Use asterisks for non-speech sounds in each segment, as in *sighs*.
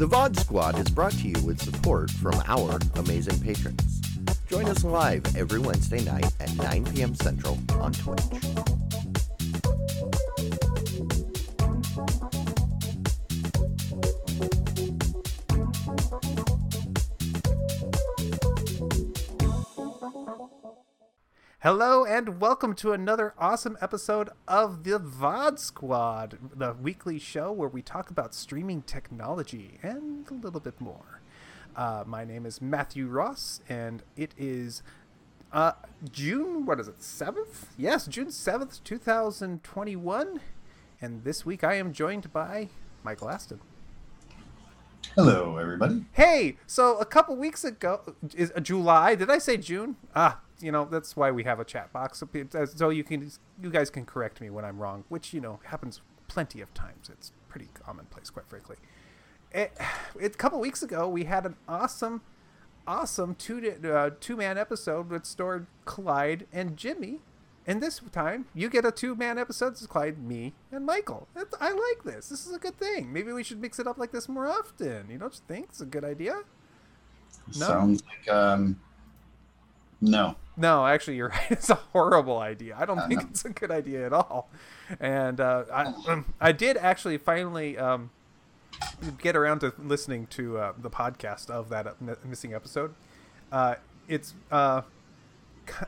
The VOD Squad is brought to you with support from our amazing patrons. Join us live every Wednesday night at 9 p.m. Central on Twitch. Hello and welcome to another awesome episode of the VOD Squad, the weekly show where we talk about streaming technology and a little bit more. Uh, my name is Matthew Ross, and it is uh, June, what is it, 7th? Yes, June 7th, 2021. And this week I am joined by Michael Aston. Hello, everybody. Hey, so a couple weeks ago, is uh, July? Did I say June? Ah, you know that's why we have a chat box uh, so you can you guys can correct me when I'm wrong, which you know happens plenty of times. It's pretty commonplace, quite frankly. It, it, a couple weeks ago, we had an awesome, awesome two uh, two man episode that starred Clyde and Jimmy. And this time, you get a two man episode. with Clyde, me, and Michael. It's, I like this. This is a good thing. Maybe we should mix it up like this more often. You don't think it's a good idea? No? Sounds like um, no. No, actually, you're *laughs* right. It's a horrible idea. I don't I think know. it's a good idea at all. And uh, I, um, I did actually finally um, get around to listening to uh, the podcast of that uh, missing episode. Uh, it's uh,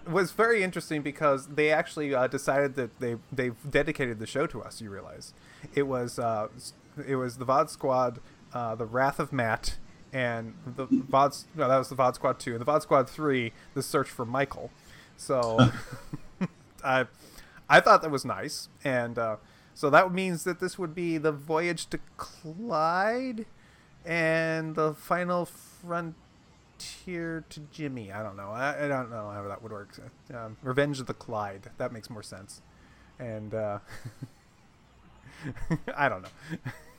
was very interesting because they actually uh, decided that they they dedicated the show to us. You realize it was uh, it was the VOD Squad, uh, the Wrath of Matt, and the VOD no, that was the VOD Squad two, and the VOD Squad three, the Search for Michael. So *laughs* I I thought that was nice, and uh, so that means that this would be the voyage to Clyde and the final frontier to Jimmy. I don't know. I, I don't know how that would work. Um, Revenge of the Clyde. That makes more sense. And uh, *laughs* I don't know. *laughs*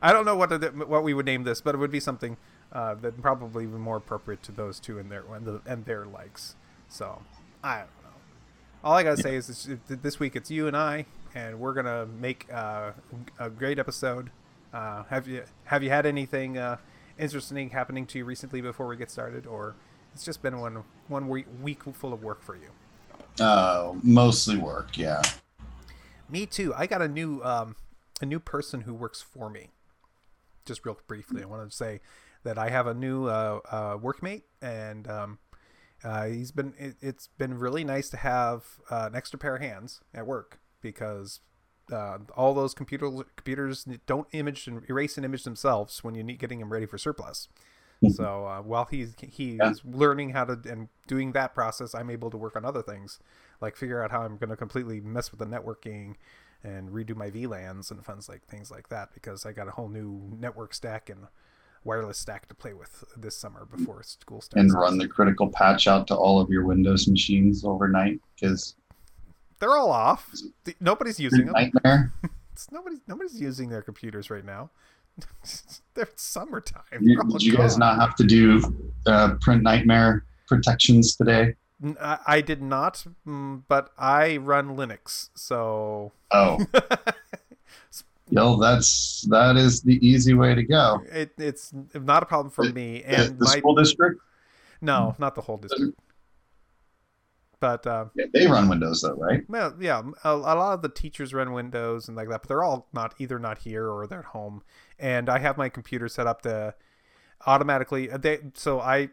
I don't know what what we would name this, but it would be something uh, that probably be more appropriate to those two and their and, the, and their likes. So I don't know. All I gotta say is this, this week it's you and I, and we're gonna make uh, a great episode. Uh, have you have you had anything uh, interesting happening to you recently before we get started, or it's just been one one week, week full of work for you? Uh, mostly work. Yeah. Me too. I got a new um, a new person who works for me. Just real briefly, I wanted to say that I have a new uh, uh, workmate, and um, uh, he's been. It, it's been really nice to have uh, an extra pair of hands at work because uh, all those computer computers don't image and erase an image themselves when you need getting them ready for surplus. So uh, while he's he's Yeah. learning how to and doing that process, I'm able to work on other things, like figure out how I'm going to completely mess with the networking and redo my VLANs and funds like things like that because I got a whole new network stack and wireless stack to play with this summer before school starts. And run the critical patch out to all of your Windows machines overnight because They're all off. Nobody's using them. nightmare. *laughs* It's nobody's nobody's using their computers right now. *laughs* They're summertime. You- Did you guys not have to do uh, print nightmare protections today? I, I did not, mm, but I run Linux, so Oh, *laughs* yo, that's that is the easy way to go. it, it's not a problem for me. And the my school district, no, not the whole district, but uh, yeah, they run Windows though, right? well, yeah, a, a lot of the teachers run Windows and like that, but they're all not either not here or they're at home. And I have my computer set up to automatically. uh, They, so I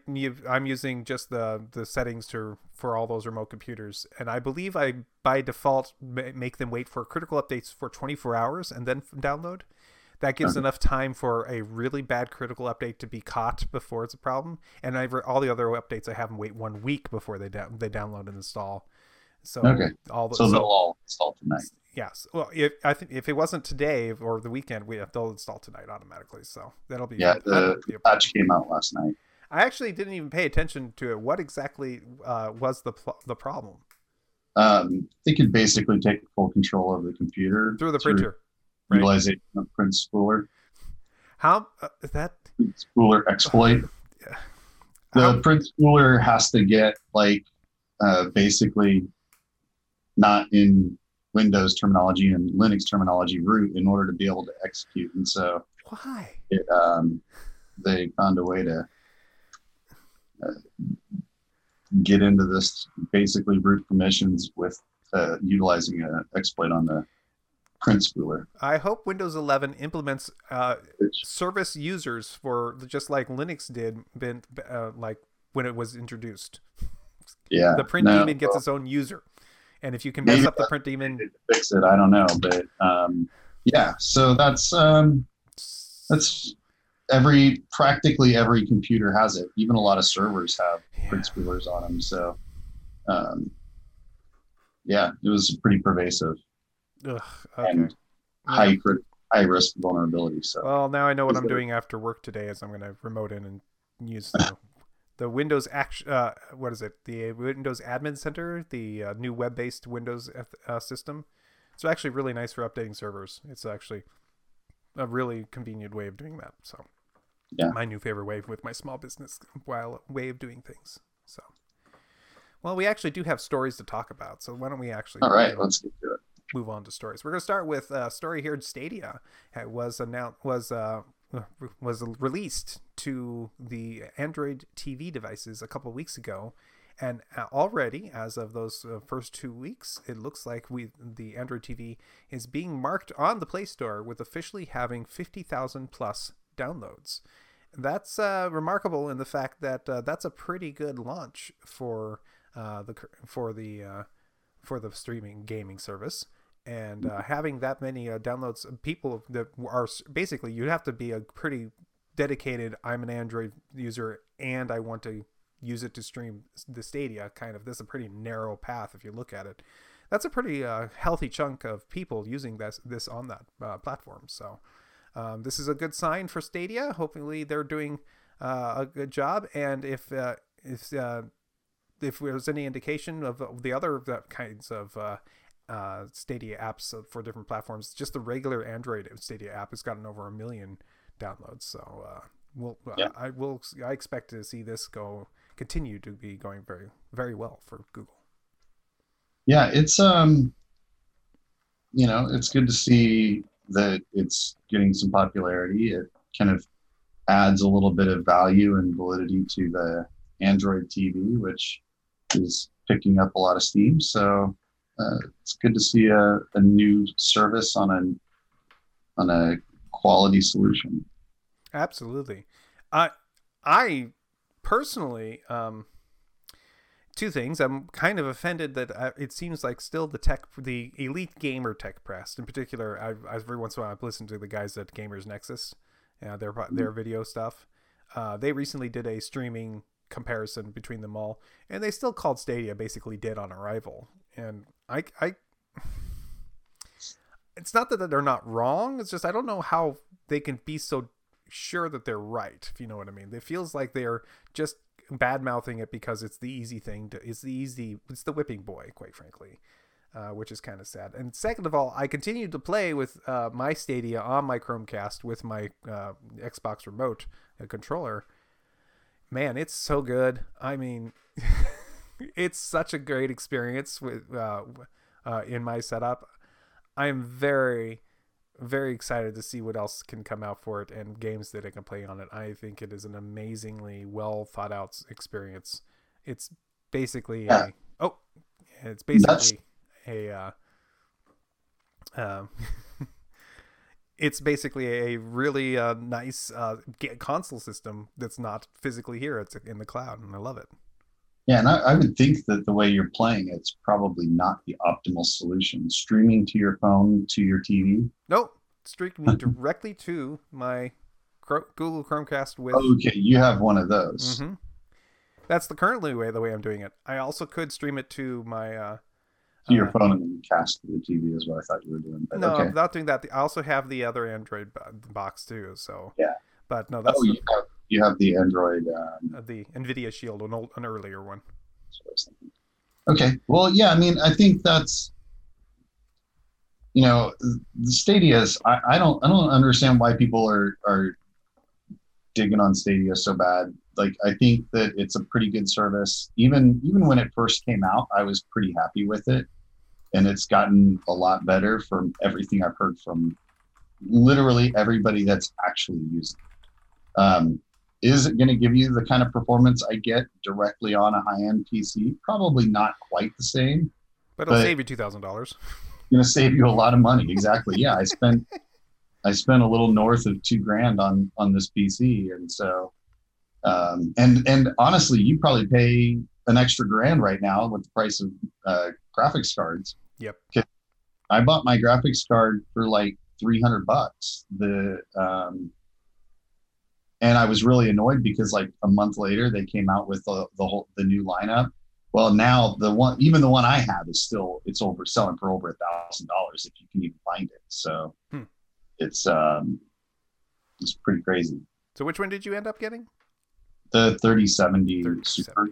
I'm using just the the settings to for all those remote computers, and I believe I by default make them wait for critical updates for 24 hours and then download. That gives enough time for a really bad critical update to be caught before it's a problem, and I've all the other updates I have them wait one week before they da- they download and install. So Okay. all the, So they'll all install tonight. Yes. Well, if I think if it wasn't today or the weekend, we they'll install tonight automatically. So that'll be Yeah, the patch came out last night. I actually didn't even pay attention to it. What exactly uh, was the pl- the problem Um, they could basically take full control of the computer through the through printer? Right. Utilization of print spooler, How uh, is that? spooler exploit. *laughs* Yeah. The print spooler has to get like uh, basically not in Windows terminology and Linux terminology root in order to be able to execute. And so Why? it, um, they found a way to uh, get into this basically root permissions with uh, utilizing an exploit on the print spooler. I hope Windows 11 implements uh, service users for just like Linux did, been uh, like when it was introduced. yeah, The print no, daemon gets well, its own user, and if you can mess up the print daemon, to fix it. I don't know, but um, yeah. So that's um, that's every practically every computer has it. Even a lot of servers have Yeah. print spoolers on them. So um, yeah, it was pretty pervasive Ugh, okay. and high high risk vulnerability. So Well, now I know what I'm doing after work today. Is I'm going to remote in and use the, *laughs* the Windows action. Uh, what is it? The Windows Admin Center, the uh, new web-based Windows uh, system. It's actually really nice for updating servers. It's actually a really convenient way of doing that. So, Yeah. my new favorite way with my small business while way of doing things. So, well, we actually do have stories to talk about. So why don't we actually all right, let's get to it. move on to stories. We're going to start with a story here in Stadia. It was announced was uh, was released to the Android TV devices a couple weeks ago, and uh, already as of those uh, first two weeks, it looks like we the Android TV is being marked on the Play Store with officially having fifty thousand plus downloads. That's uh, remarkable in the fact that uh, that's a pretty good launch for uh, the for the uh, for the streaming gaming service and uh, having that many uh, downloads people that are basically—you'd have to be a pretty dedicated i'm an android user and i want to use it to stream the stadia kind of. This is a pretty narrow path if you look at it. That's a pretty uh, healthy chunk of people using this this on that uh, platform. So um, this is a good sign for stadia. Hopefully they're doing uh, a good job. And if uh, if uh, if there's any indication of the other kinds of uh, uh, Stadia apps for different platforms, just the regular Android Stadia app has gotten over a million downloads. So uh, we'll, Yeah. I will, I expect to see this go continue to be going very, very well for Google. Yeah, it's um, you know, it's good to see that it's getting some popularity. It kind of adds a little bit of value and validity to the Android TV, which is picking up a lot of steam. So uh, it's good to see a, a new service on a on a quality solution. Absolutely. I I personally um two things. I'm kind of offended that uh, it seems like still the tech the elite gamer tech press in particular I, I every once in a while I've listened to the guys at Gamers Nexus, uh, their their video stuff. Uh, they recently did a streaming comparison between them all and they still called Stadia basically dead on arrival. And I I it's not that they're not wrong. It's just I don't know how they can be so sure that they're right. If you know what I mean, it feels like they're just bad mouthing it because it's the easy thing. To, it's the easy. It's the whipping boy, quite frankly, uh, which is kind of sad. And second of all, I continue to play with uh, my Stadia on my Chromecast with my uh, Xbox remote uh, controller. Man, it's so good. I mean, *laughs* it's such a great experience with uh, uh, in my setup. I'm very, very excited to see what else can come out for it and games that I can play on it. I think it is an amazingly well thought out experience. It's basically Yeah. a oh, it's basically That's- a uh, um, *laughs* it's basically a really uh, nice uh, console system that's not physically here. It's in the cloud, and I love it. Yeah, and I, I would think that the way you're playing it's probably not the optimal solution. Streaming to your phone to your TV. Nope, streaking me *laughs* directly to my Google Chromecast with. Okay, you have one of those. Mhm. That's the currently way the way I'm doing it. I also could stream it to my. Uh, To your uh, phone and cast to the TV is what I thought you were doing. But no, okay. I'm not doing that. I also have the other Android box too. So Yeah. but no, that's oh, the, you have you have the Android. Um, uh, the Nvidia Shield, an old, an earlier one. that's what I was thinking. Okay. Well, yeah. I mean, I think that's you know the Stadia's. I, I don't I don't understand why people are are digging on Stadia so bad. Like I think that it's a pretty good service. Even even when it first came out, I was pretty happy with it, and it's gotten a lot better from everything I've heard from literally everybody that's actually using. It. Um, is it going to give you the kind of performance I get directly on a high-end PC? Probably not quite the same. But it'll but save you two thousand dollars. It's going to save you a lot of money. Exactly. Yeah, I spent *laughs* I spent a little north of two grand on on this PC, and so um, and and honestly, you probably pay an extra grand right now with the price of uh, graphics cards. Yep. I bought my graphics card for like 300 bucks. The um, and I was really annoyed because like a month later they came out with the, the whole the new lineup. Well, now the one even the one I have is still it's over selling for over a thousand dollars if you can even find it. So hmm. it's um it's pretty crazy. So which one did you end up getting? The 3070, 3070. Super.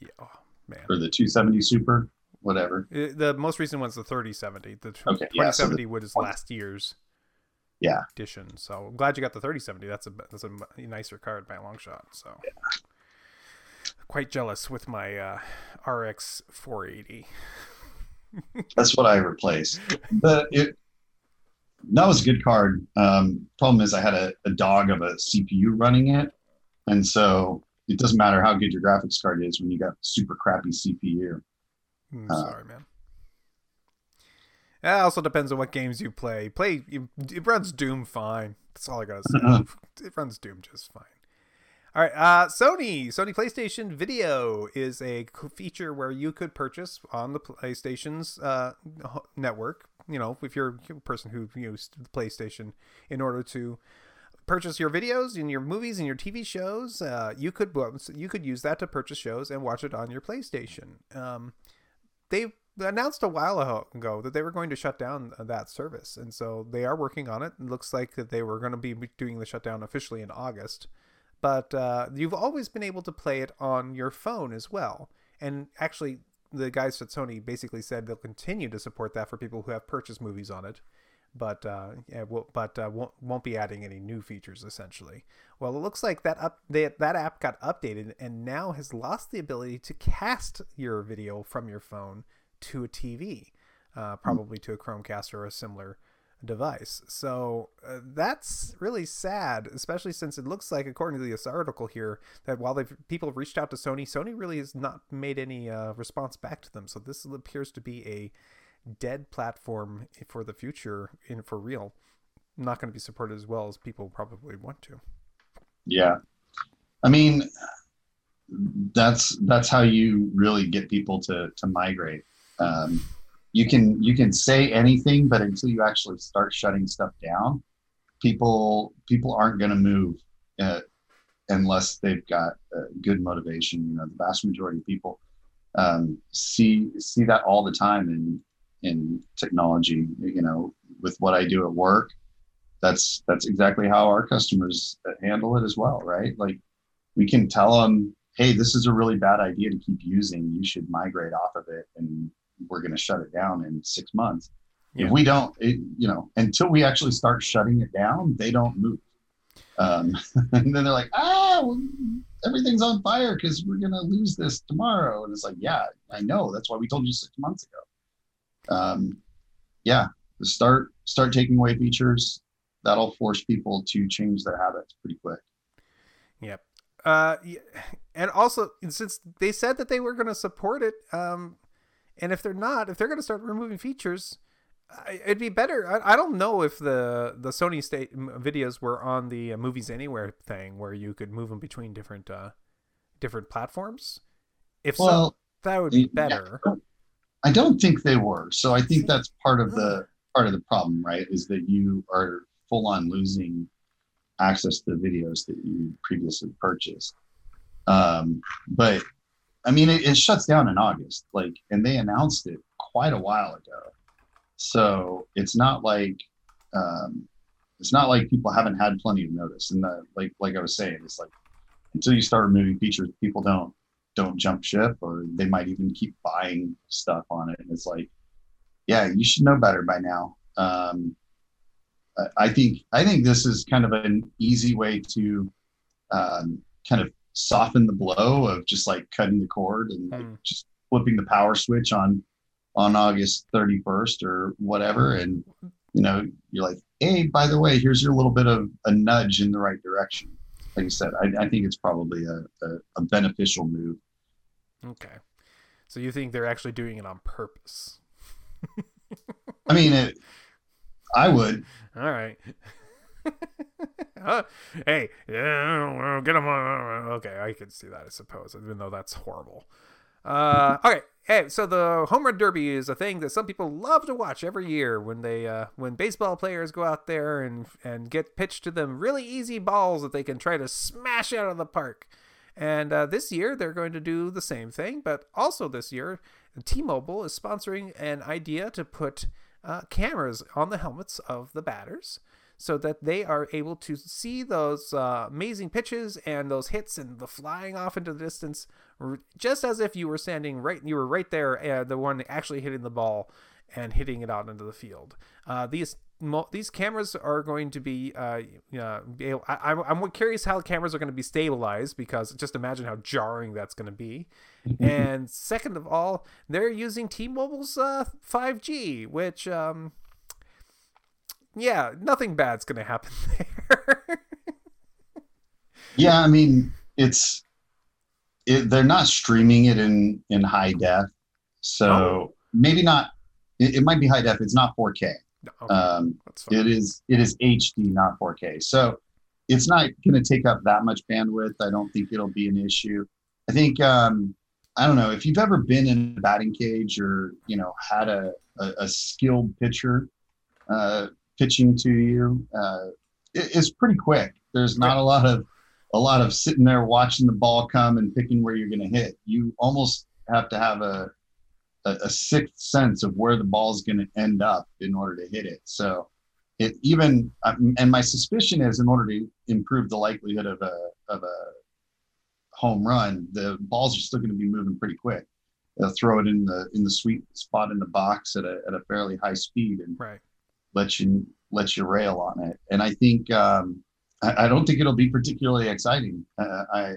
Yeah. Oh, man. Or the 270 Super, whatever. Uh, the most recent one's the 3070. The okay, 2070 yeah, so was last year's yeah edition. So I'm glad you got the 3070. That's a that's a nicer card by a long shot. So yeah. quite jealous with my uh, RX 480. *laughs* that's what I replaced. But it that was a good card. Um, problem is I had a, a dog of a CPU running it, and so it doesn't matter how good your graphics card is when you got super crappy CPU. Mm, uh, sorry, man. It also depends on what games you play. Play it runs Doom fine. That's all I gotta say. *laughs* it runs Doom just fine. All right, uh, Sony Sony PlayStation Video is a feature where you could purchase on the PlayStation's uh, network. You know, if you're a person who used the PlayStation in order to purchase your videos and your movies and your TV shows, uh, you could you could use that to purchase shows and watch it on your PlayStation. Um, they announced a while ago that they were going to shut down that service, and so they are working on it. It looks like that they were going to be doing the shutdown officially in August, but uh, you've always been able to play it on your phone as well. And actually, the guys at Sony basically said they'll continue to support that for people who have purchased movies on it but uh, yeah, will, but uh, won't won't be adding any new features essentially. Well, it looks like that up they, that app got updated and now has lost the ability to cast your video from your phone to a TV, uh, hmm. probably to a Chromecast or a similar device. So uh, that's really sad, especially since it looks like, according to this article here, that while they've people have reached out to Sony, Sony really has not made any uh, response back to them. So this appears to be a dead platform for the future in for real not going to be supported as well as people probably want to yeah i mean that's that's how you really get people to to migrate um, you can you can say anything but until you actually start shutting stuff down people people aren't going to move uh, unless they've got uh, good motivation you know the vast majority of people um, see see that all the time and in technology. You know, with what I do at work, that's that's exactly how our customers handle it as well, right? Like we can tell them, hey, this is a really bad idea to keep using. You should migrate off of it, and we're going to shut it down in six months. Yeah. If we don't, it, you know, until we actually start shutting it down, they don't move. Um, *laughs* and then they're like, ah, well, everything's on fire because we're going to lose this tomorrow. And it's like, yeah, I know. That's why we told you six months ago um, yeah, start start taking away features. That'll force people to change their habits pretty quick. Yep. Uh, and also since they said that they were going to support it, um, and if they're not, if they're going to start removing features, it'd be better. I, I don't know if the the Sony state videos were on the uh, Movies Anywhere thing where you could move them between different uh, different platforms. If well, so, that would be better. Yeah. I don't think they were. So I think that's part of the part of the problem, right? Is that you are full on losing access to the videos that you previously purchased. Um, but I mean, it, it, shuts down in August, like, and they announced it quite a while ago. So it's not like um, it's not like people haven't had plenty of notice. And the like, like I was saying, it's like until you start removing features, people don't don't jump ship or they might even keep buying stuff on it. And it's like, yeah, you should know better by now. Um, I think I think this is kind of an easy way to um, kind of soften the blow of just like cutting the cord and like, mm. just flipping the power switch on on August 31st or whatever, and you know you're like, hey, by the way, here's your little bit of a nudge in the right direction. Like you said, I, I think it's probably a, a, a beneficial move. Okay. So you think they're actually doing it on purpose? I mean, it, I would. *laughs* All right. *laughs* uh, hey, get them. Okay, I can see that, I suppose, even though that's horrible. Uh, okay, hey, so the home run derby is a thing that some people love to watch every year when they uh, when baseball players go out there and and get pitched to them really easy balls that they can try to smash out of the park. And uh, this year they're going to do the same thing, but also this year, T-Mobile is sponsoring an idea to put uh, cameras on the helmets of the batters so that they are able to see those uh, amazing pitches and those hits and the flying off into the distance, just as if you were standing right, you were right there, uh, the one actually hitting the ball and hitting it out into the field. Uh, these these cameras are going to be, uh, able, I, I'm, I'm curious how the cameras are going to be stabilized because just imagine how jarring that's going to be. *laughs* and second of all, they're using T-Mobile's uh, 5G, which um, yeah, nothing bad's gonna happen *laughs* there. yeah, I mean, it's it, they're not streaming it in in high def, so oh. maybe not. It, it, might be high def. It's not 4K. Okay. Um, it is it is HD, not 4K. So it's not going to take up that much bandwidth. I don't think it'll be an issue. I think um, I don't know if you've ever been in a batting cage or you know had a a, a skilled pitcher uh, pitching to you. Uh, it, it's pretty quick. There's not a lot of a lot of sitting there watching the ball come and picking where you're going to hit. You almost have to have a, a, a sixth sense of where the ball is going to end up in order to hit it. So it even um, and my suspicion is in order to improve the likelihood of a of a home run, the balls are still going to be moving pretty quick. They'll throw it in the in the sweet spot in the box at a at a fairly high speed, and right let you let you rail on it. And I think um, I, I, don't think it'll be particularly exciting. Uh, I,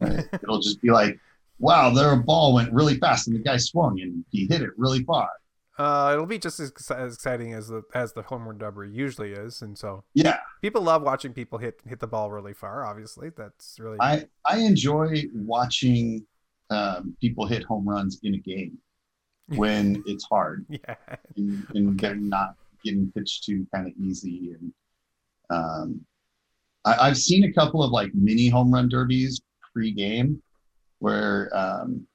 *laughs* it'll just be like, wow, their ball went really fast and the guy swung and he hit it really far. Uh, it'll be just as, as exciting as the as the home run derby usually is, and so yeah, people love watching people hit hit the ball really far. Obviously, that's really I I enjoy watching um, people hit home runs in a game *laughs* when it's hard. Yeah. And, and okay. they're not getting pitched to kind of easy. And um, I, have seen a couple of like mini home run derbies pre-game where um,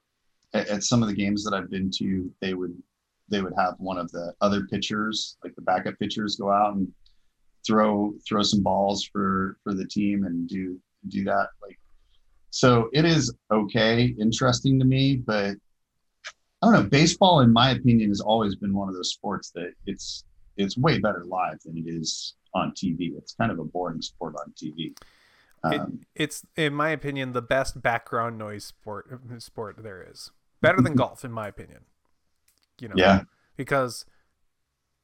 at, at some of the games that I've been to, they would they would have one of the other pitchers, like the backup pitchers, go out and throw throw some balls for for the team and do do that like so it is okay interesting to me but I don't know. Baseball, in my opinion, has always been one of those sports that it's it's way better live than it is on TV. It's kind of a boring sport on TV. Um, it, it's, in my opinion, the best background noise sport sport there is. Better than *laughs* golf, in my opinion. You know, yeah, because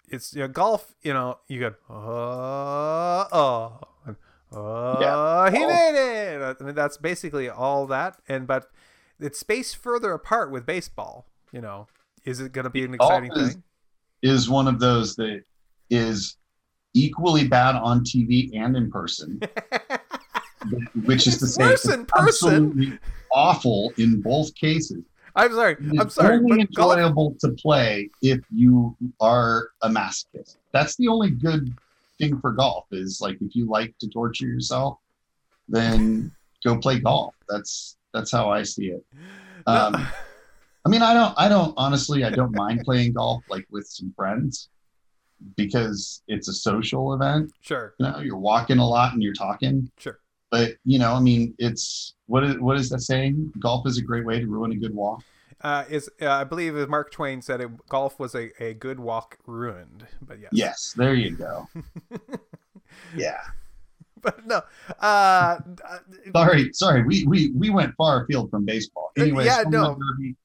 it's you know, golf. You know, you go oh oh. Oh, yeah. he made it! I mean, that's basically all that, and but it's spaced further apart with baseball you know, is it going to be an exciting is, thing? Is one of those that is equally bad on TV and in person, *laughs* which is to say, worse in person. awful in both cases. I'm sorry. I'm sorry. Only enjoyable golf... to play if you are a masochist. That's the only good thing for golf is like if you like to torture yourself, then go play golf. That's that's how I see it. Um, I mean, I don't, I don't, honestly, I don't mind playing golf like with some friends because it's a social event. Sure. You know, you're walking a lot and you're talking. Sure. But, you know, I mean, it's, what is, what is that saying? Golf is a great way to ruin a good walk. Uh, is uh, I believe as Mark Twain said, it, golf was a, a good walk ruined. But yes. Yes, there you go. *laughs* yeah. But no. *laughs* Uh, sorry, sorry. We, we we went far afield from baseball. Anyways, yeah, no. Derby,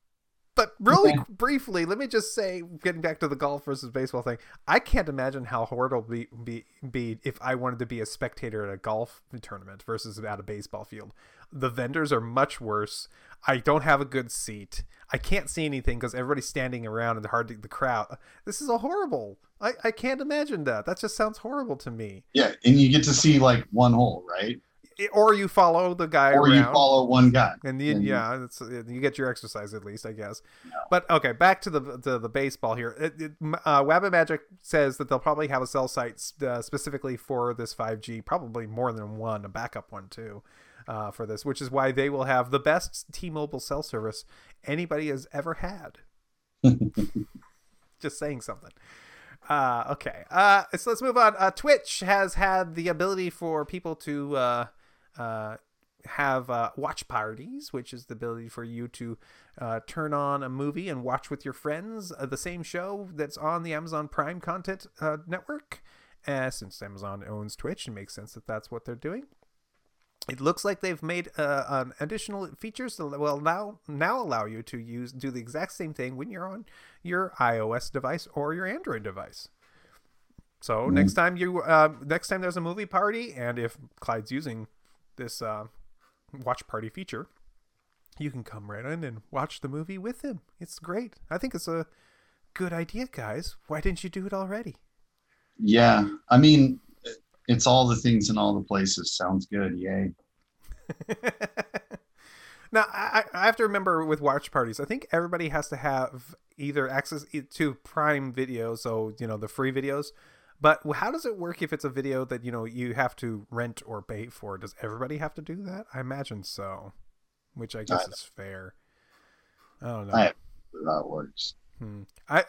but really okay. briefly, let me just say, getting back to the golf versus baseball thing, I can't imagine how horrible be, be be if I wanted to be a spectator at a golf tournament versus at a baseball field. The vendors are much worse. I don't have a good seat. I can't see anything because everybody's standing around and hard to the crowd. This is a horrible. I, I can't imagine that. That just sounds horrible to me. Yeah, and you get to see like one hole, right? Or you follow the guy or around. you follow one guy and then and yeah it's, you get your exercise at least i guess no. but okay back to the to the baseball here it, it, uh, magic says that they'll probably have a cell site uh, specifically for this 5g probably more than one a backup one too uh, for this which is why they will have the best t-mobile cell service anybody has ever had *laughs* just saying something uh, okay. Uh, so let's move on. Uh, Twitch has had the ability for people to uh, have uh, watch parties, which is the ability for you to uh, turn on a movie and watch with your friends uh, the same show that's on the Amazon Prime content uh, network. Uh, since Amazon owns Twitch, it makes sense that that's what they're doing. It looks like they've made uh, an additional features that will now now allow you to use do the exact same thing when you're on your iOS device or your Android device. So mm-hmm. next time you uh, next time there's a movie party, and if Clyde's using this uh, watch party feature, you can come right in and watch the movie with him. It's great. I think it's a good idea, guys. Why didn't you do it already? Yeah, I mean, it's all the things in all the places. Sounds good. Yay. *laughs* now, I, I have to remember with watch parties, I think everybody has to have either access to Prime Video, so, you know, the free videos, but how does it work if it's a video that you know you have to rent or pay for? Does everybody have to do that? I imagine so, which I guess I is fair. I don't know. I how it works. Hmm. I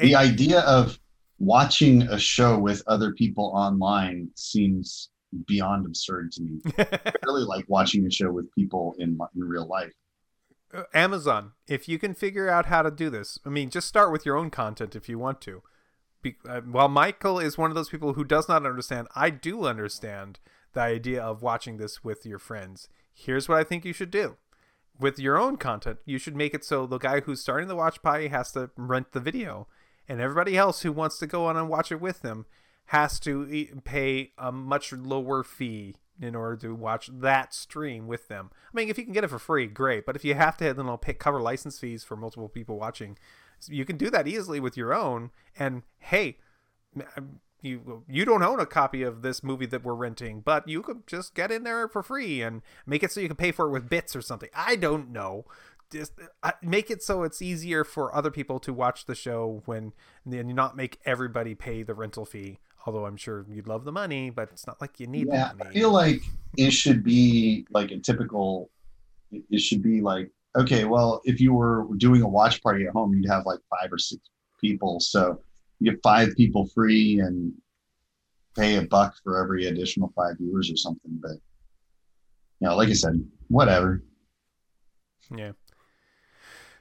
the idea of watching a show with other people online seems beyond absurd to me. *laughs* I really like watching a show with people in in real life. Uh, Amazon, if you can figure out how to do this, I mean, just start with your own content if you want to uh, while Michael is one of those people who does not understand, I do understand the idea of watching this with your friends. Here's what I think you should do. With your own content, you should make it so the guy who's starting the watch party has to rent the video, and everybody else who wants to go on and watch it with them has to pay a much lower fee in order to watch that stream with them. I mean, if you can get it for free, great. But if you have to, then I'll pay, cover license fees for multiple people watching you can do that easily with your own. And hey, you you don't own a copy of this movie that we're renting, but you could just get in there for free and make it so you can pay for it with bits or something. I don't know. Just uh, make it so it's easier for other people to watch the show when and not make everybody pay the rental fee. Although I'm sure you'd love the money, but it's not like you need yeah. I feel like it should be like a typical. It should be like okay, well, if you were doing a watch party at home, you'd have like five or six people. So you get five people free and pay a buck for every additional five viewers or something. But you know, like I said, whatever. Yeah.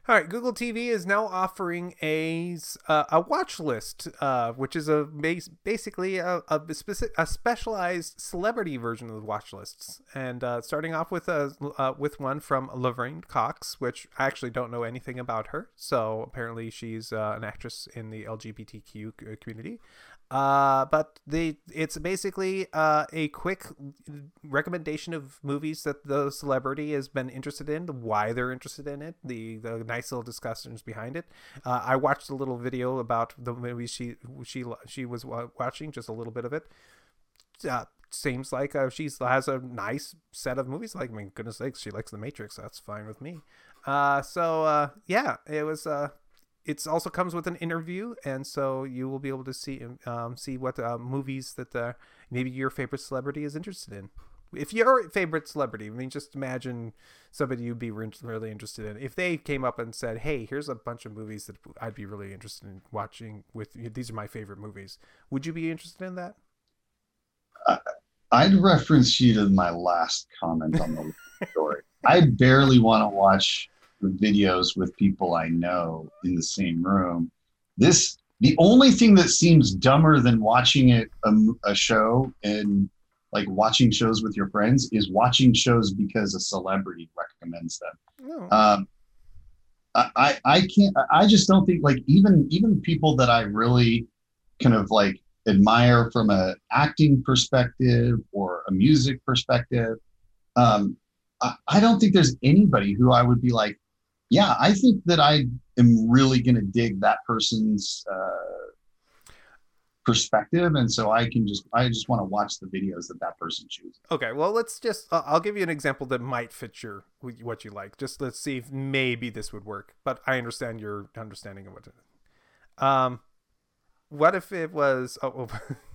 All right, Google TV is now offering a uh, a watch list, uh, which is a base, basically a a, specific, a specialized celebrity version of the watch lists. And uh, starting off with a uh, with one from Laverne Cox, which I actually don't know anything about her. So apparently she's uh, an actress in the LGBTQ community. Uh, but the it's basically uh, a quick recommendation of movies that the celebrity has been interested in, why they're interested in it, the the nice little discussions behind it. Uh, I watched a little video about the movie she she she was watching, just a little bit of it. Uh, seems like uh, she has a nice set of movies. Like, I mean, goodness sakes, she likes The Matrix. That's fine with me. Uh, so uh, yeah, it was uh, it also comes with an interview, and so you will be able to see um, see what uh, movies that uh, maybe your favorite celebrity is interested in. If your favorite celebrity, I mean, just imagine somebody you'd be really interested in. If they came up and said, "Hey, here's a bunch of movies that I'd be really interested in watching. With these are my favorite movies," would you be interested in that? I'd reference you to my last comment on the *laughs* story. I barely want to watch videos with people I know in the same room. This the only thing that seems dumber than watching it a, a show and like watching shows with your friends is watching shows because a celebrity recommends them. Oh. Um, I, I can't I just don't think like even even people that I really kind of like admire from a acting perspective or a music perspective um, I, I don't think there's anybody who I would be like yeah, I think that I am really going to dig that person's uh, perspective, and so I can just I just want to watch the videos that that person chooses. Okay, well, let's just uh, I'll give you an example that might fit your what you like. Just let's see if maybe this would work. But I understand your understanding of what. To, um, what if it was? Oh, oh *laughs*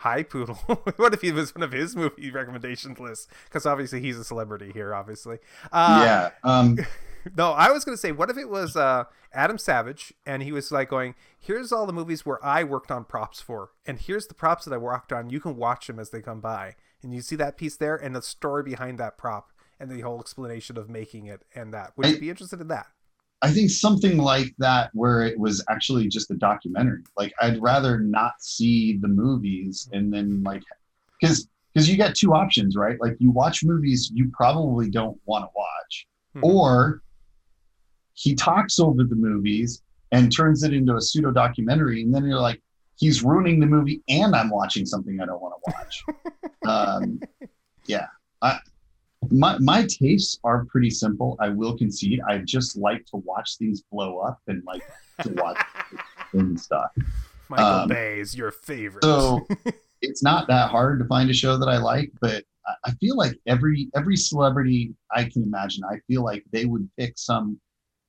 Hi Poodle. *laughs* what if he was one of his movie recommendations lists? Because obviously he's a celebrity here. Obviously. Uh, yeah. Um, *laughs* no, I was going to say, what if it was uh, Adam Savage and he was like going, here's all the movies where I worked on props for, and here's the props that I worked on. You can watch them as they come by. And you see that piece there and the story behind that prop and the whole explanation of making it and that. Would I, you be interested in that? I think something like that where it was actually just a documentary. Like I'd rather not see the movies and then like because because you got two options, right? Like you watch movies you probably don't want to watch, hmm. or he talks over the movies and turns it into a pseudo documentary, and then you're like, he's ruining the movie, and I'm watching something I don't want to watch. *laughs* um, yeah, I, my my tastes are pretty simple. I will concede. I just like to watch things blow up and like to watch *laughs* and stuff. Michael um, Bay is your favorite. So *laughs* it's not that hard to find a show that I like, but I feel like every every celebrity I can imagine, I feel like they would pick some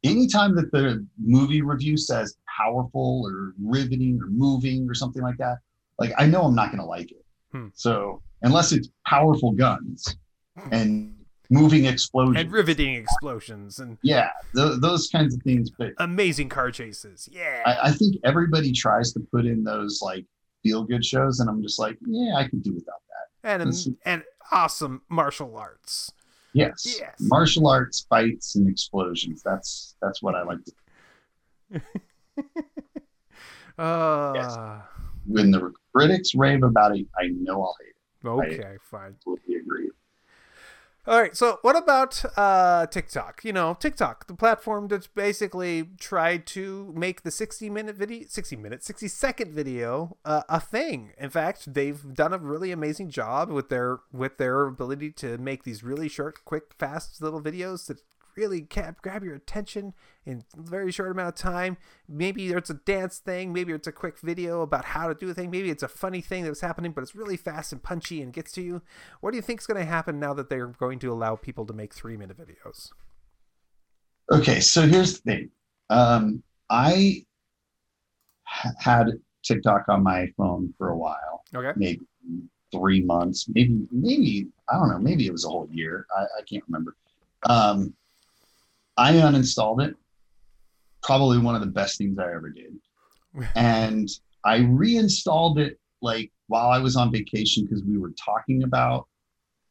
anytime that the movie review says powerful or riveting or moving or something like that, like I know I'm not going to like it. Hmm. So unless it's powerful guns and moving explosions and riveting explosions and yeah, th- those kinds of things. But amazing car chases. Yeah, I, I think everybody tries to put in those like feel good shows, and I'm just like, yeah, I can do without that. And and awesome martial arts. Yes. yes. Martial arts fights and explosions. That's that's what I like to. *laughs* uh... Yes. When the critics rave about it, I know I'll hate it. Okay, I fine. Totally agree. All right, so what about uh, TikTok? You know, TikTok, the platform that's basically tried to make the 60 minute video, 60 minute, 60 second video uh, a thing. In fact, they've done a really amazing job with their with their ability to make these really short, quick, fast little videos that really cap- grab your attention in a very short amount of time. Maybe it's a dance thing, maybe it's a quick video about how to do a thing, maybe it's a funny thing that's happening, but it's really fast and punchy and gets to you. What do you think is going to happen now that they're going to allow people to make three minute videos? Okay, so here's the thing. Um, I had TikTok on my phone for a while. Okay. Maybe three months, maybe, maybe, I don't know, maybe it was a whole year. I, I can't remember. Um, I uninstalled it. Probably one of the best things I ever did. *laughs* and I reinstalled it like while I was on vacation because we were talking about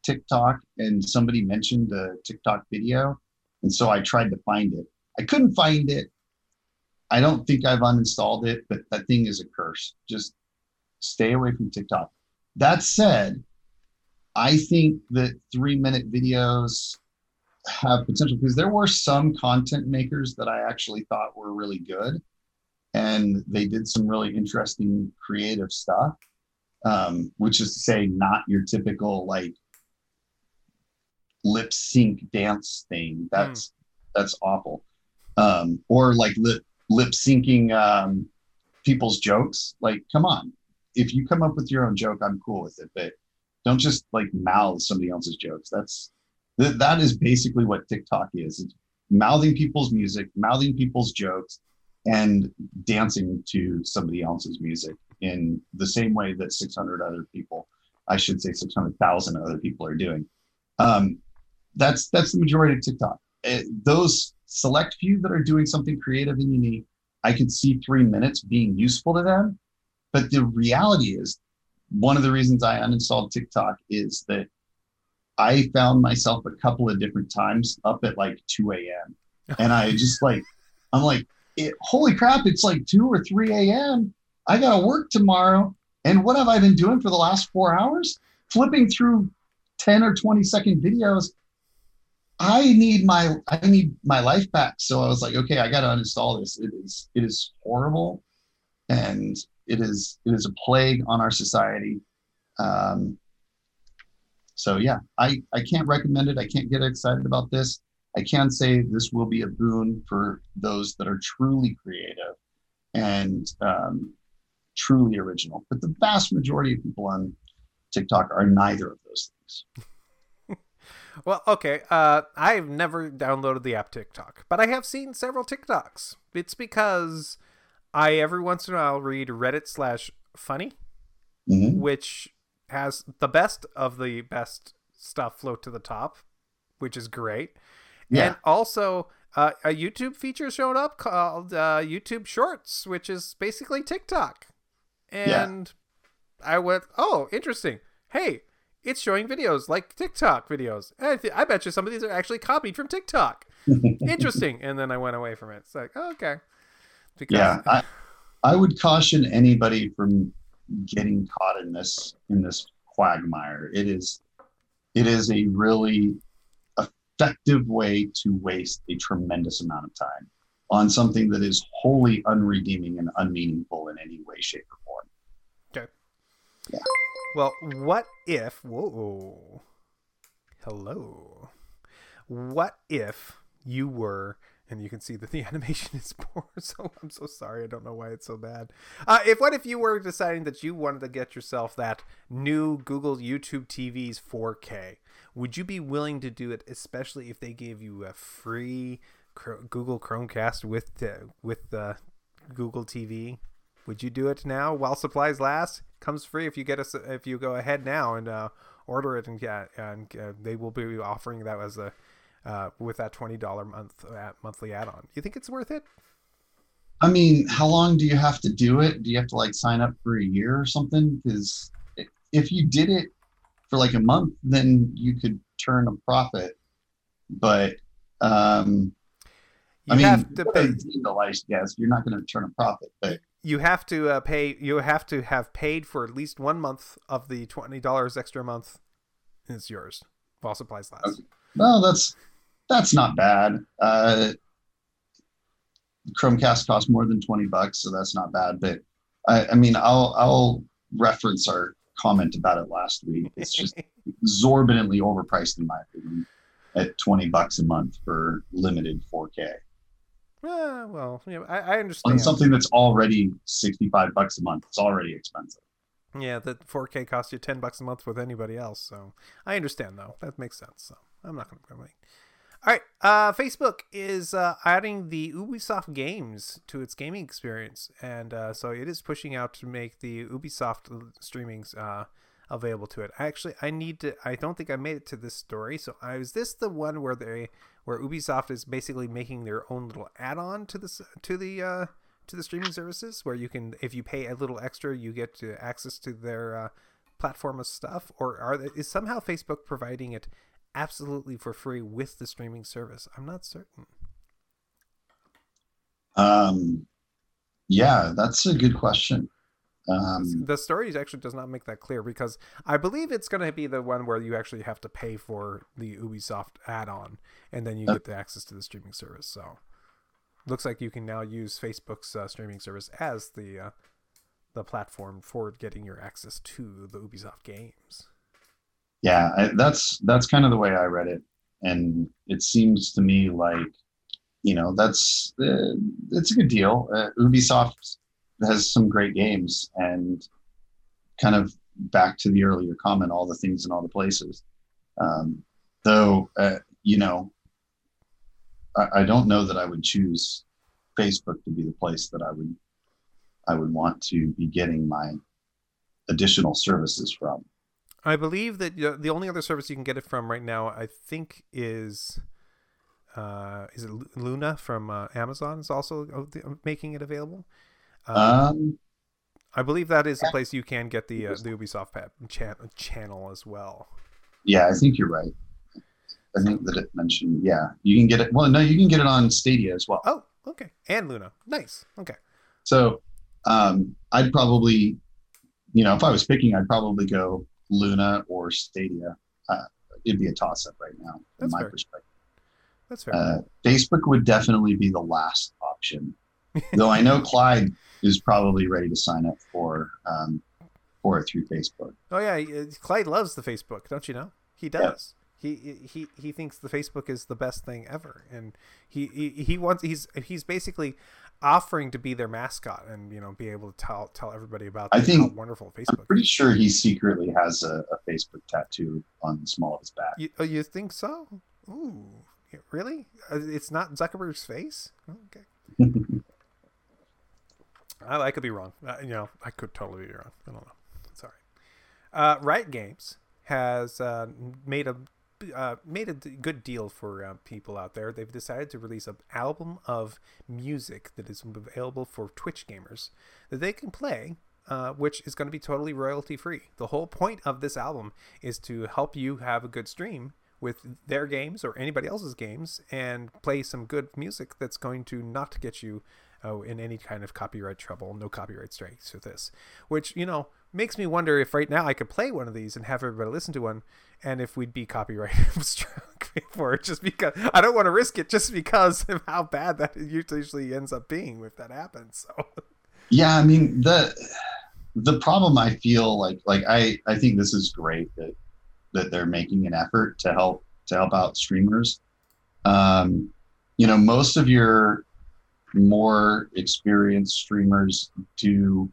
TikTok and somebody mentioned the TikTok video. And so I tried to find it. I couldn't find it. I don't think I've uninstalled it, but that thing is a curse. Just stay away from TikTok. That said, I think that three minute videos have potential because there were some content makers that I actually thought were really good, and they did some really interesting creative stuff. Um, which is to say, not your typical like lip sync dance thing. That's mm. that's awful. Um, or like lip lip syncing um, people's jokes. Like, come on, if you come up with your own joke, I'm cool with it, but don't just like mouth somebody else's jokes. That's Th- that is basically what TikTok is. It's mouthing people's music, mouthing people's jokes, and dancing to somebody else's music in the same way that 600 other people, I should say 600,000 other people are doing. Um, that's that's the majority of TikTok. It, those select few that are doing something creative and unique, I can see three minutes being useful to them. But the reality is, one of the reasons I uninstalled TikTok is that I found myself a couple of different times up at like 2 a.m. *laughs* And I just like, I'm like, it, holy crap, it's like 2 or 3 a.m. I got to work tomorrow. And what have I been doing for the last four hours? Flipping through 10 or 20 second videos. I need my I need my life back. So I was like, okay, I got to uninstall this. It is it is horrible, and it is it is a plague on our society. Um, so yeah, I, I can't recommend it. I can't get excited about this. I can say this will be a boon for those that are truly creative and um, truly original. But the vast majority of people on TikTok are neither of those things. *laughs* well, okay. Uh, I've never downloaded the app TikTok, but I have seen several TikToks. It's because I every once in a while read Reddit slash funny, Mhm. which has the best of the best stuff float to the top, which is great. Yeah. And also, uh, a YouTube feature showed up called uh, YouTube Shorts, which is basically TikTok. Yeah. And I went, oh, interesting. Hey, it's showing videos like TikTok videos. And I, th- I bet you some of these are actually copied from TikTok. *laughs* interesting. And then I went away from it. It's like, oh, okay. Because, yeah, I, I would caution anybody from getting caught in this in this quagmire. It is it is a really effective way to waste a tremendous amount of time on something that is wholly unredeeming and unmeaningful in any way, shape, or form. Okay. Well, what if? Whoa. Hello. What if you were? And you can see that the *laughs* animation is poor, *laughs* so I'm so sorry. I don't know why it's so bad. Uh, if what if you were deciding that you wanted to get yourself that new Google YouTube TV's 4K? Would you be willing to do it, especially if they gave you a free Google Chromecast with with uh, Google TV? Would you do it now while supplies last? Comes free if you get us if you go ahead now and uh, order it and get and uh, they will be offering that as a uh, with that twenty dollar month uh, monthly add on. You think it's worth it? I mean, how long do you have to do it? Do you have to like sign up for a year or something? Because if you did it for like a month, then you could turn a profit. But um, You I mean, have to pay. yes, you're not going to turn a profit. But You have to uh, pay. You have to have paid for at least one month of the twenty dollars extra month. Is yours while supplies last. Okay. well, that's that's not bad. Uh, Chromecast costs more than twenty bucks, so that's not bad. But I, I mean, I'll I'll reference our comment about it last week. It's just *laughs* exorbitantly overpriced in my opinion at 20 bucks a month for limited 4k Uh, well, know, I, I on understand. something that's already 65 bucks a month it's already expensive Yeah, that 4K costs you 10 bucks a month with anybody else. So I understand, though. That makes sense. So I'm not going to complain. All right. Uh, Facebook is uh, adding the Ubisoft games to its gaming experience. And uh, so it is pushing out to make the Ubisoft streamings uh, available to it. Actually, I need to. I don't think I made it to this story. So I, is this the one where they, where Ubisoft is basically making their own little add-on to this to the uh, to the streaming services, where you can, if you pay a little extra, you get to access to their uh, platform of stuff, or are they, is somehow Facebook providing it absolutely for free with the streaming service? I'm not certain. um yeah that's a good question um the story actually does not make that clear because I believe it's going to be the one where you actually have to pay for the Ubisoft add-on and then you Uh, get the access to the streaming service. So looks like you can now use Facebook's uh, streaming service as the uh, the platform for getting your access to the Ubisoft games. Yeah I, that's that's kind of the way i read it. And it seems to me like you know that's uh, it's a good deal. Uh, ubisoft has some great games and kind of back to the earlier comment all the things in all the places. Um, though uh, you know I, I don't know that i would choose facebook to be the place that i would i would want to be getting my additional services from I believe that uh, the only other service you can get it from right now, I think, is uh, is it Luna from uh, Amazon is also making it available. Um, um, I believe that is the place you can get the uh, the Ubisoft pa- chan- channel as well. Yeah, I think you're right. I think that it mentioned, yeah, you can get it. Well, no, you can get it on Stadia as well. Oh, okay, and Luna, nice. Okay, So um, I'd probably, you know, if I was picking, I'd probably go Luna or Stadia. Uh, it'd be a toss up right now, That's in my fair. perspective. that's fair. Uh, Facebook would definitely be the last option, *laughs* though I know Clyde is probably ready to sign up for um, for it through Facebook. oh yeah, uh, Clyde loves the Facebook, don't you know? He does. He he he thinks the Facebook is the best thing ever, and he he, he wants he's he's basically offering to be their mascot and you know be able to tell tell everybody about I think- how wonderful Facebook. I'm pretty sure he secretly has a, a Facebook tattoo on the small of his back. You, oh, you think so? Ooh, really? Uh, It's not Zuckerberg's face? Okay. *laughs* I, I could be wrong. Uh, you know, I could totally be wrong. I don't know. Sorry. Uh, Riot Games has uh, made a uh, made a good deal for uh, people out there. They've decided to release an album of music that is available for Twitch gamers that they can play, uh, which is going to be totally royalty free. The whole point of this album is to help you have a good stream with their games or anybody else's games and play some good music that's going to not get you oh, in any kind of copyright trouble. No copyright strikes with this, which you know makes me wonder if right now I could play one of these and have everybody listen to one, and if we'd be copyright *laughs* struck for it, just because I don't want to risk it, just because of how bad that usually ends up being if that happens. So Yeah, I mean the the problem I feel like like I I think this is great that that they're making an effort to help to help out streamers. Um, you know, most of your more experienced streamers do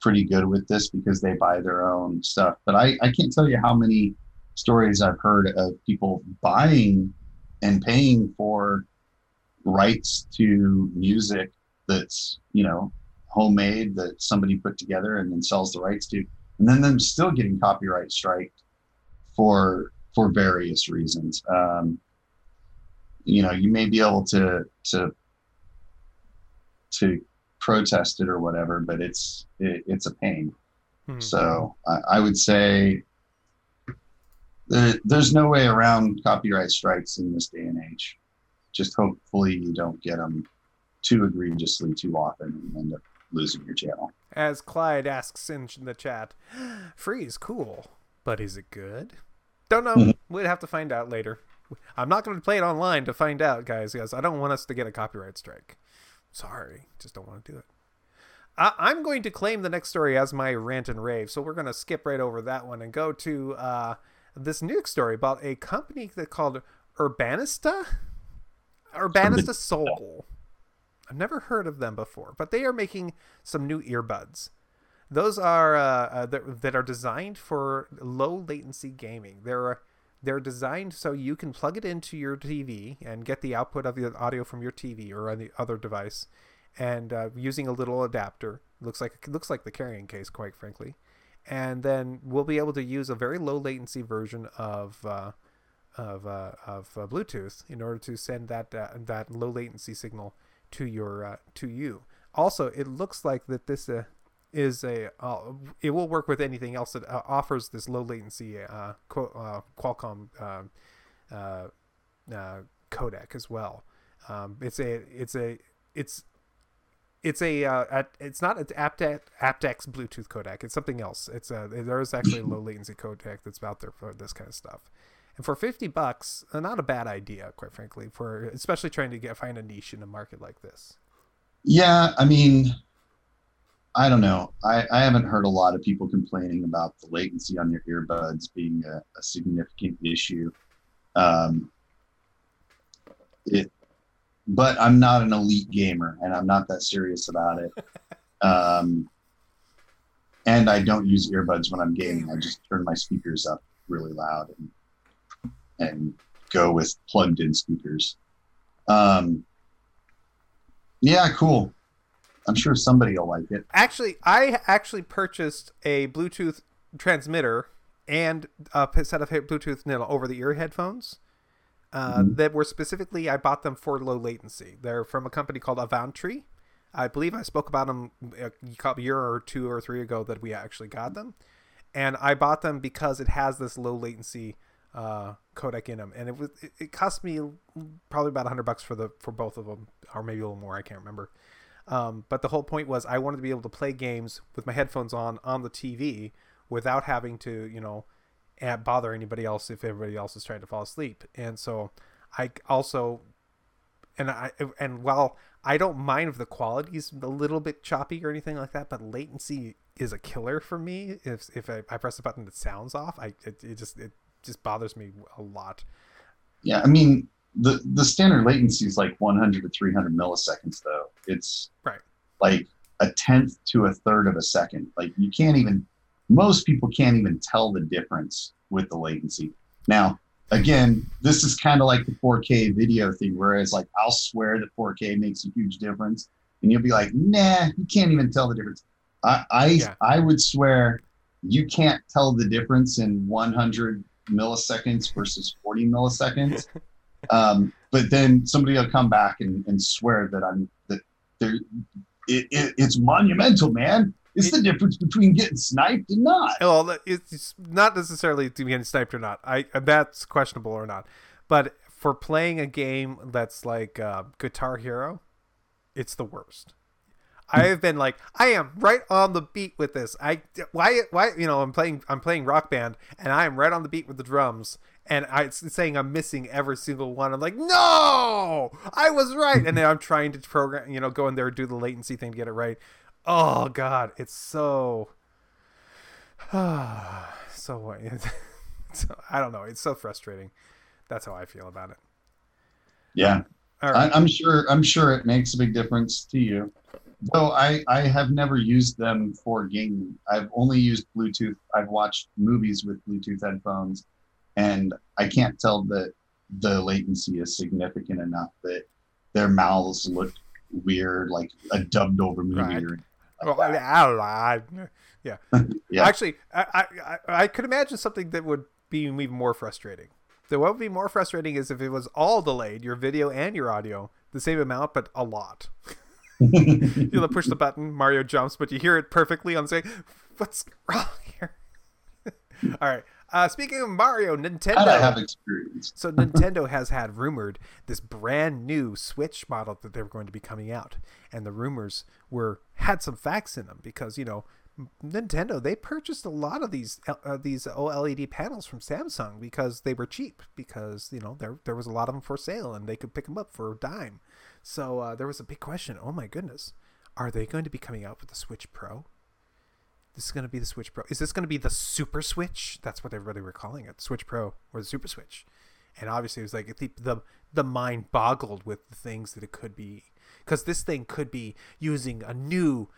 pretty good with this because they buy their own stuff. But I I can't tell you how many stories I've heard of people buying and paying for rights to music that's you know homemade that somebody put together and then sells the rights to and then them still getting copyright strike for for various reasons um you know you may be able to to to protest it or whatever but it's it, it's a pain hmm. so I, I would say there, there's no way around copyright strikes in this day and age just hopefully you don't get them too egregiously too often and end up losing your channel as Clyde asks in the chat, *gasps* free is cool, but is it good? Don't know. Mhm. We'd have to find out later. I'm not going to play it online to find out, guys, because I don't want us to get a copyright strike. Sorry, just don't want to do it. I- I'm going to claim the next story as my rant and rave, so we're going to skip right over that one and go to uh, this new story about a company that called Urbanista, Urbanista Seoul. I've never heard of them before, but they are making some new earbuds. Those are uh, uh, that, that are designed for low latency gaming. They're they're designed so you can plug it into your TV and get the output of the audio from your TV or on the other device, and uh, using a little adapter. Looks like looks like the carrying case, quite frankly. And then we'll be able to use a very low latency version of uh, of uh, of uh, Bluetooth in order to send that uh, that low latency signal to your uh, to you. Also, it looks like that this is a uh, it will work with anything else that uh, offers this low latency uh, uh, Qualcomm uh, uh, codec as well. Um, it's a it's a it's it's a it's not an aptX, aptX Bluetooth codec. It's something else. It's a there is actually a low latency codec that's out there for this kind of stuff. And for fifty bucks, not a bad idea, quite frankly, for especially trying to get find a niche in a market like this. Yeah, I mean, I don't know. I, I haven't heard a lot of people complaining about the latency on your earbuds being a, a significant issue. Um, it, but I'm not an elite gamer, and I'm not that serious about it. *laughs* Um, and I don't use earbuds when I'm gaming. I just turn my speakers up really loud and and go with plugged-in speakers. Um, yeah, cool. I'm sure somebody will like it. Actually, I actually purchased a Bluetooth transmitter and a set of Bluetooth you know, over-the-ear headphones uh, Mhm. that were specifically I bought them for low latency. They're from a company called Avantree. I believe I spoke about them a year or two or three ago that we actually got them, and I bought them because it has this low latency uh, codec in them, and it was it, it cost me probably about hundred bucks for the for both of them, or maybe a little more. I can't remember. Um, but the whole point was I wanted to be able to play games with my headphones on on the TV without having to, you know, eh, bother anybody else if everybody else is trying to fall asleep. And so I also, and I and while I don't mind if the quality's a little bit choppy or anything like that, but latency is a killer for me. If if I, I press a button that sounds off, I it, it just it just bothers me a lot. Yeah, I mean the the standard latency is like 100 to 300 milliseconds though. It's right like a tenth to a third of a second. Like you can't even most people can't even tell the difference with the latency. Now, again, this is kind of like the 4K video thing, whereas like I'll swear that 4K makes a huge difference, and you'll be like, nah, you can't even tell the difference. I I, yeah. I would swear you can't tell the difference in 100 milliseconds versus 40 milliseconds. *laughs* um, but then somebody will come back and, and swear that I'm it, it, it's monumental, man. It's the difference between getting sniped and not. Well, it's not necessarily to be getting sniped or not. I that's questionable or not. But for playing a game that's like uh, Guitar Hero, it's the worst. I have been like, I am right on the beat with this. I why why you know I'm playing I'm playing Rock Band and I am right on the beat with the drums and I saying I'm missing every single one. I'm like, no, I was right, and then I'm trying to program, you know, go in there do the latency thing to get it right. Oh God, it's so, *sighs* so, *laughs* so I don't know. It's so frustrating. That's how I feel about it. Yeah, um, right. I, I'm sure. I'm sure it makes a big difference to you. Though I, I have never used them for gaming. I've only used Bluetooth. I've watched movies with Bluetooth headphones and I can't tell that the latency is significant enough that their mouths look weird, like a dubbed over movie. Right. Or like well, I, yeah. *laughs* yeah. Actually, I, I I could imagine something that would be even more frustrating. So what would be more frustrating is if it was all delayed, your video and your audio, the same amount, but a lot. *laughs* You'll push the button, Mario jumps, but you hear it perfectly on say, "What's wrong here?" *laughs* all right. Uh, speaking of Mario, Nintendo. I have experience. so Nintendo has had rumored this brand new Switch model that they were going to be coming out, and the rumors were had some facts in them because you know Nintendo they purchased a lot of these uh, these OLED panels from Samsung because they were cheap because you know there there was a lot of them for sale and they could pick them up for a dime. So uh, there was a big question. Oh my goodness, are they going to be coming out with the Switch Pro? This is going to be the Switch Pro. Is this going to be the Super Switch? That's what everybody were calling it, Switch Pro or the Super Switch. And obviously, it was like the the, the mind boggled with the things that it could be, because this thing could be using a new,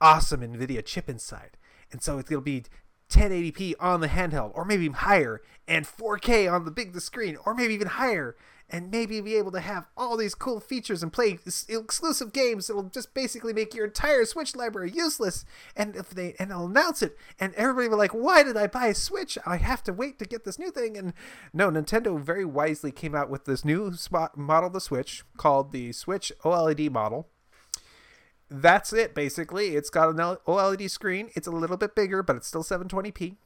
awesome NVIDIA chip inside, and so it'll be 1080p on the handheld, or maybe higher, and 4K on the big the screen, or maybe even higher, and maybe be able to have all these cool features and play exclusive games that'll just basically make your entire Switch library useless. And if they and they'll announce it, and everybody will be like, "Why did I buy a Switch? I have to wait to get this new thing." And no, Nintendo very wisely came out with this new spot model of the Switch called the Switch OLED model. That's it basically. It's got an OLED screen. It's a little bit bigger, but it's still 720p.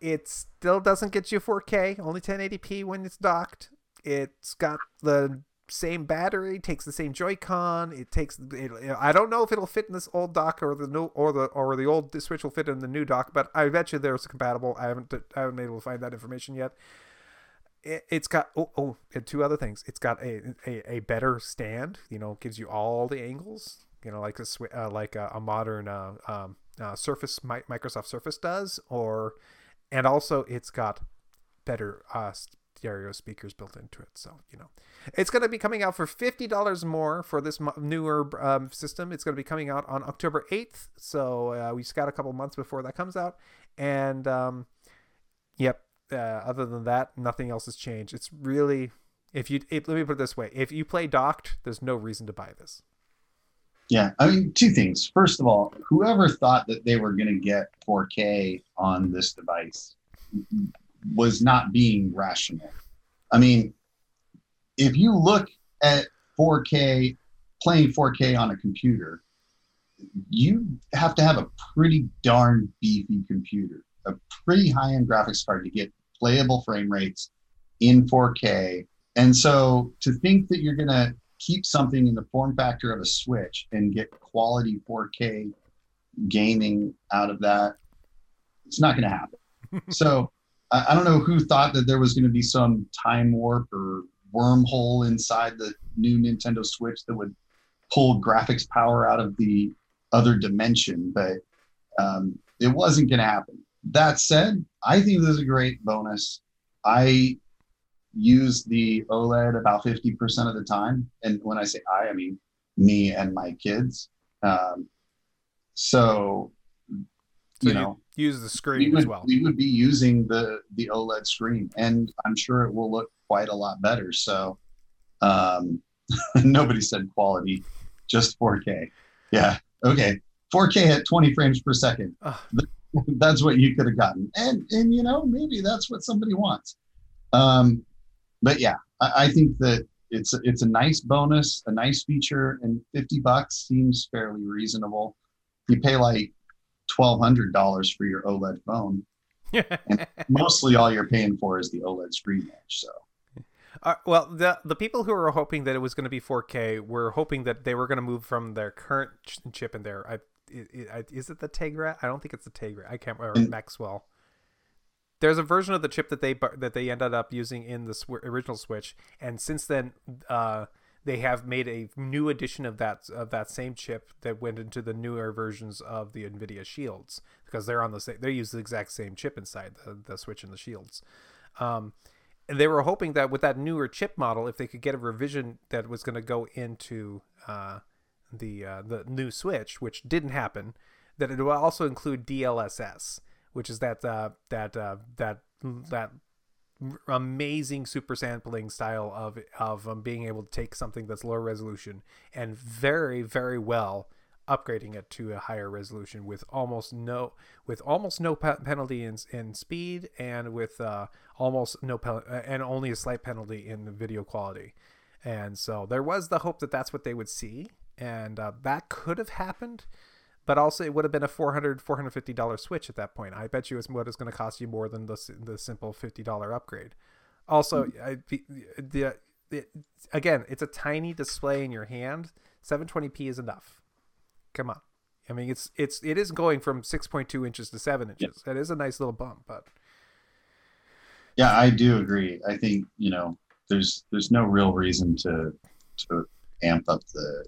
It still doesn't get you 4K, only 1080p when it's docked. It's got the same battery, takes the same Joy-Con. It takes. It, I don't know if it'll fit in this old dock or the new or the or the old Switch will fit in the new dock, but I bet you there's compatible. I haven't I haven't been able to find that information yet. It, has got oh oh two other things. It's got a, a, a better stand. You know, gives you all the angles. You know, like a uh, like a, a modern uh, um, uh, Surface Microsoft Surface does, or and also it's got better uh, stereo speakers built into it. So, you know, it's going to be coming out for $50 more for this newer um, system. It's going to be coming out on October 8th. So, uh, we just got a couple months before that comes out. And, um, yep, uh, other than that, nothing else has changed. It's really, if you, let me put it this way if you play docked, there's no reason to buy this. Yeah, I mean, two things. First of all, whoever thought that they were going to get 4K on this device was not being rational. I mean, if you look at 4K, playing 4K on a computer, you have to have a pretty darn beefy computer, a pretty high end graphics card to get playable frame rates in 4K. And so to think that you're going to keep something in the form factor of a Switch and get quality 4K gaming out of that, it's not going to happen. *laughs* so I, I don't know who thought that there was going to be some time warp or wormhole inside the new Nintendo Switch that would pull graphics power out of the other dimension, but um, it wasn't going to happen. That said, I think this is a great bonus. I use the OLED about 50% of the time. And when I say I, I mean me and my kids. Um, so, So you know, use the screen would, as well. we would be using the, the OLED screen and I'm sure it will look quite a lot better. So, um, *laughs* nobody said quality, just 4K. Yeah. Okay. 4K at 20 frames per second. Ugh. *laughs* that's what you could have gotten. And, and, you know, maybe that's what somebody wants. Um, but yeah, I, I think that it's a, it's a nice bonus, a nice feature, and fifty bucks seems fairly reasonable. You pay like twelve hundred dollars for your OLED phone. and *laughs* Mostly, all you're paying for is the OLED screen edge. So Uh, well, the the people who were hoping that it was going to be 4K were hoping that they were going to move from their current ch- chip in there. I, i i is it the Tegra? I don't think it's the Tegra. I can't remember Mm. Maxwell. There's a version of the chip that they that they ended up using in the sw- original Switch, and since then, uh, they have made a new edition of that of that same chip that went into the newer versions of the Nvidia Shields because they're on the same. They use the exact same chip inside the, the Switch and the Shields. Um, and they were hoping that with that newer chip model, if they could get a revision that was going to go into uh, the uh, the new Switch, which didn't happen, that it would also include DLSS, which is that uh, that uh, that that amazing super sampling style of of um, being able to take something that's lower resolution and very very well upgrading it to a higher resolution with almost no with almost no pe- penalty in, in speed and with uh, almost no pen- and only a slight penalty in the video quality. And so there was the hope that that's what they would see and uh, that could have happened but also it would have been a 400 450 dollar switch at that point. I bet you it's what is going to cost you more than the, the simple 50 dollar upgrade. Also mm-hmm. I, the, the, the again it's a tiny display in your hand. 720p is enough. Come on. I mean it's it's it is going from 6.2 inches to 7 inches. That is a nice little bump but yeah, I do agree. I think you know there's there's no real reason to to amp up the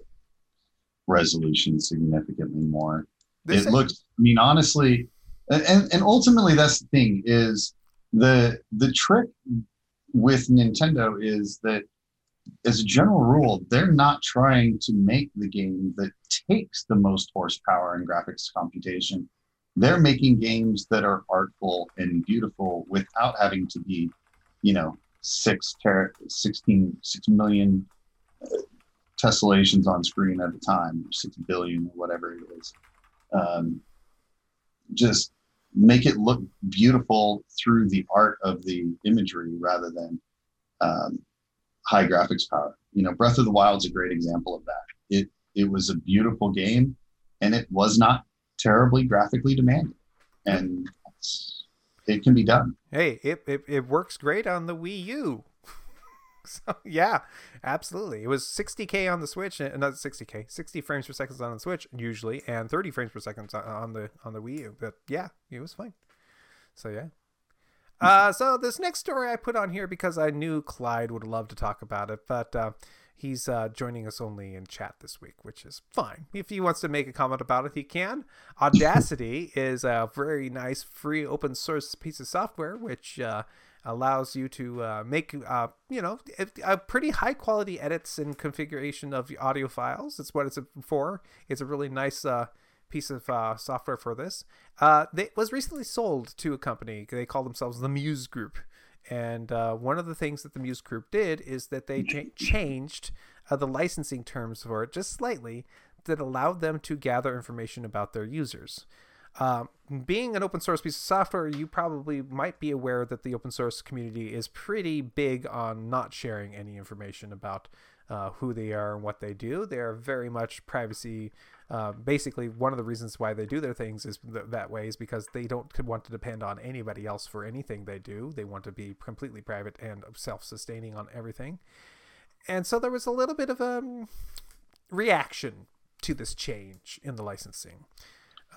resolution significantly more. this it looks i mean honestly and and ultimately that's the thing is the the trick with nintendo is that as a general rule they're not trying to make the game that takes the most horsepower in graphics computation they're making games that are artful and beautiful without having to be you know six ter- 16 6 million tessellations on screen at a time, six billion, whatever it is. Um, just make it look beautiful through the art of the imagery rather than um, high graphics power. You know, Breath of the Wild's is a great example of that. It it was a beautiful game, and it was not terribly graphically demanding, and it can be done. hey it, it, it works great on the wii u *laughs* so yeah absolutely it was 60k on the switch and not 60k 60 frames per second on the switch usually and 30 frames per second on- the on the wii u but yeah it was fine so yeah uh, so this next story I put on here because I knew Clyde would love to talk about it, but uh, he's uh, joining us only in chat this week, which is fine. If he wants to make a comment about it, he can. Audacity is a very nice free open source piece of software which uh, allows you to uh, make uh, you know a, pretty high quality edits and configuration of audio files. It's what it's for. It's a really nice uh, piece of uh, software for this. Uh, they was recently sold to a company. They call themselves the Muse Group, and uh, one of the things that the Muse Group did is that they cha- changed the licensing terms for it just slightly that allowed them to gather information about their users. Um, being an open source piece of software, you probably might be aware that the open source community is pretty big on not sharing any information about uh, who they are and what they do. They are very much privacy. Uh, basically, one of the reasons why they do their things is th- that way is because they don't want to depend on anybody else for anything they do. They want to be completely private and self-sustaining on everything. And so there was a little bit of a um, reaction to this change in the licensing,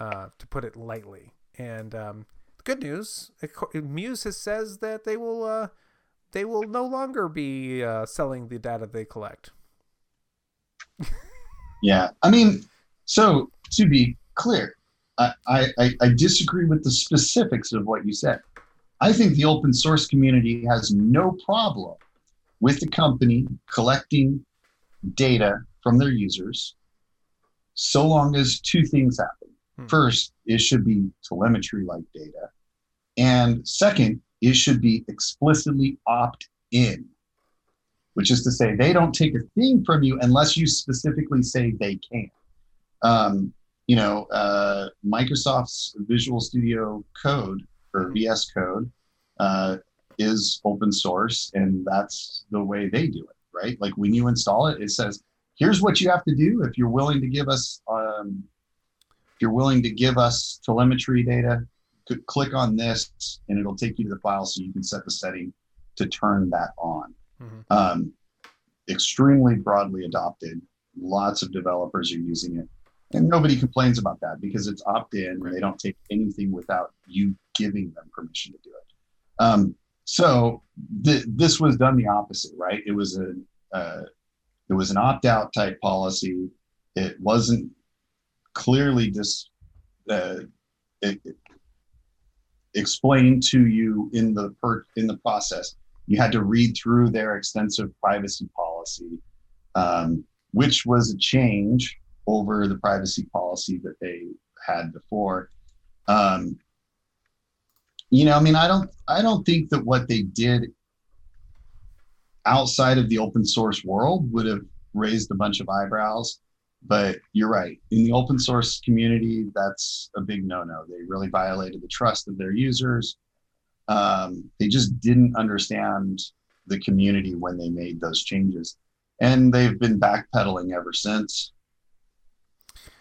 uh, to put it lightly. And um, good news, Muse has says that they will uh, they will no longer be uh, selling the data they collect. *laughs* Yeah, I mean, so to be clear, I, I, I- I disagree with the specifics of what you said. I think the open source community has no problem with the company collecting data from their users so long as two things happen. Hmm. First, it should be telemetry like data. And second, it should be explicitly opt in, which is to say, they don't take a thing from you unless you specifically say they can. Um, you know, uh, Microsoft's Visual Studio Code or VS Code uh, is open source, and that's the way they do it, right? Like when you install it, it says, "Here's what you have to do if you're willing to give us, um, you're willing to give us telemetry data. Click on this, and it'll take you to the file, so you can set the setting to turn that on." Mm-hmm. Um, extremely broadly adopted. Lots of developers are using it and nobody complains about that because it's opt in. Right. They don't take anything without you giving them permission to do it. Um, so th- this was done the opposite, right? It was a uh, it was an opt out type policy. It wasn't clearly just uh, explained to you in the per- in the process. You had to read through their extensive privacy policy, um, which was a change over the privacy policy that they had before. Um, you know, I mean, I don't, I don't think that what they did outside of the open source world would have raised a bunch of eyebrows. But you're right. In the open source community, that's a big no-no. They really violated the trust of their users. Um, they just didn't understand the community when they made those changes, and they've been backpedaling ever since.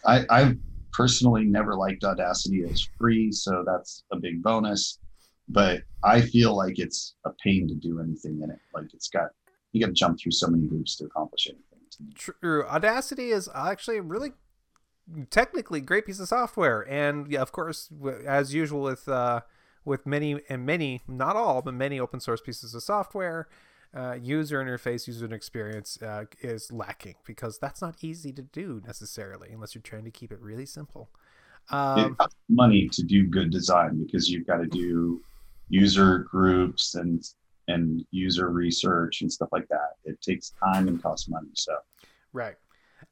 I, I've personally never liked Audacity as free, so that's a big bonus. But I feel like it's a pain to do anything in it. Like it's got you got to jump through so many hoops to accomplish anything. True. Audacity is actually a really technically great piece of software, and yeah, of course, as usual with uh, with many and many, not all, but many open source pieces of software, uh, user interface, user experience uh, is lacking because that's not easy to do necessarily unless you're trying to keep it really simple. Um, it costs money to do good design because you've got to do user groups and and user research and stuff like that. It takes time and costs money. So, right.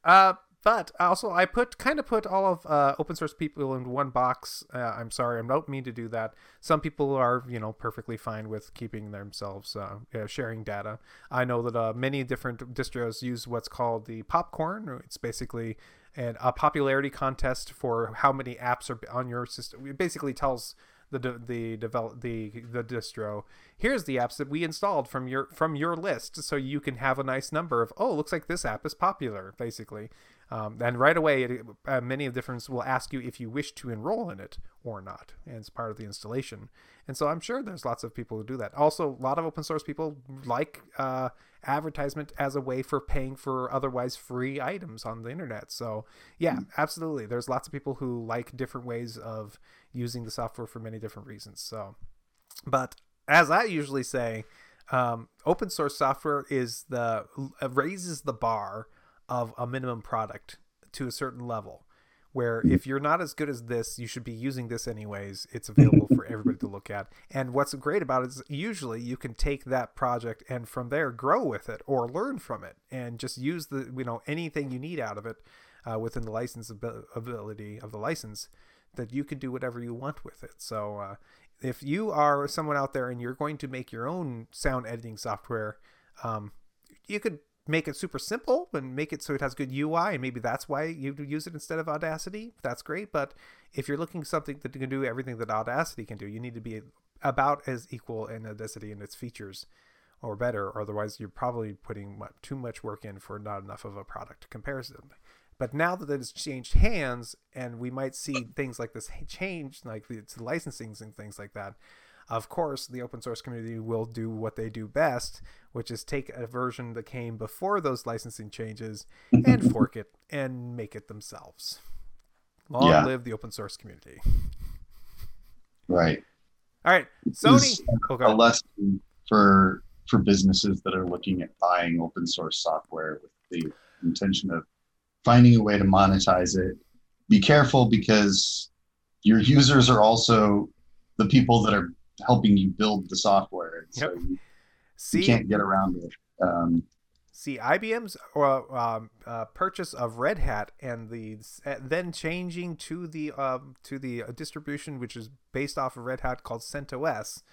Uh, but also, I put kind of put all of uh, open source people in one box. Uh, I'm sorry, I don't mean to do that. Some people are, you know, perfectly fine with keeping themselves uh, sharing data. I know that uh, many different distros use what's called the popcon. It's basically an, a popularity contest for how many apps are on your system. It basically tells the the develop the the distro here's the apps that we installed from your from your list so you can have a nice number of oh looks like this app is popular basically um, and right away, it, uh, many of the different will ask you if you wish to enroll in it or not, and it's part of the installation. And so I'm sure there's lots of people who do that. Also, a lot of open source people like uh, advertisement as a way for paying for otherwise free items on the internet. So yeah, mm-hmm. absolutely. There's lots of people who like different ways of using the software for many different reasons. So, but as I usually say, um, open source software is the raises the bar of a minimum product to a certain level where if you're not as good as this, you should be using this anyways. It's available for everybody to look at. And what's great about it is usually you can take that project and from there grow with it or learn from it and just use the you know anything you need out of it uh, within the license ability of the license that you can do whatever you want with it. So uh, if you are someone out there and you're going to make your own sound editing software, um, you could make it super simple and make it so it has good UI, and maybe that's why you use it instead of Audacity. That's great. But if you're looking something that can do everything that Audacity can do, you need to be about as equal in Audacity and its features or better. Or otherwise, you're probably putting too much work in for not enough of a product comparison. But now that it's changed hands, and we might see things like this change, like the licensing and things like that, of course, the open source community will do what they do best, which is take a version that came before those licensing changes mm-hmm. and fork it and make it themselves. Long yeah. live the open source community. Right. All right. Sony. Okay. Oh, a lesson for for businesses that are looking at buying open source software with the intention of finding a way to monetize it. Be careful because your users are also the people that are helping you build the software. And so you, See, you can't get around it. Um, see IBM's uh, um, uh, purchase of Red Hat and the uh, then changing to the um, to the uh, distribution which is based off of Red Hat called CentOS,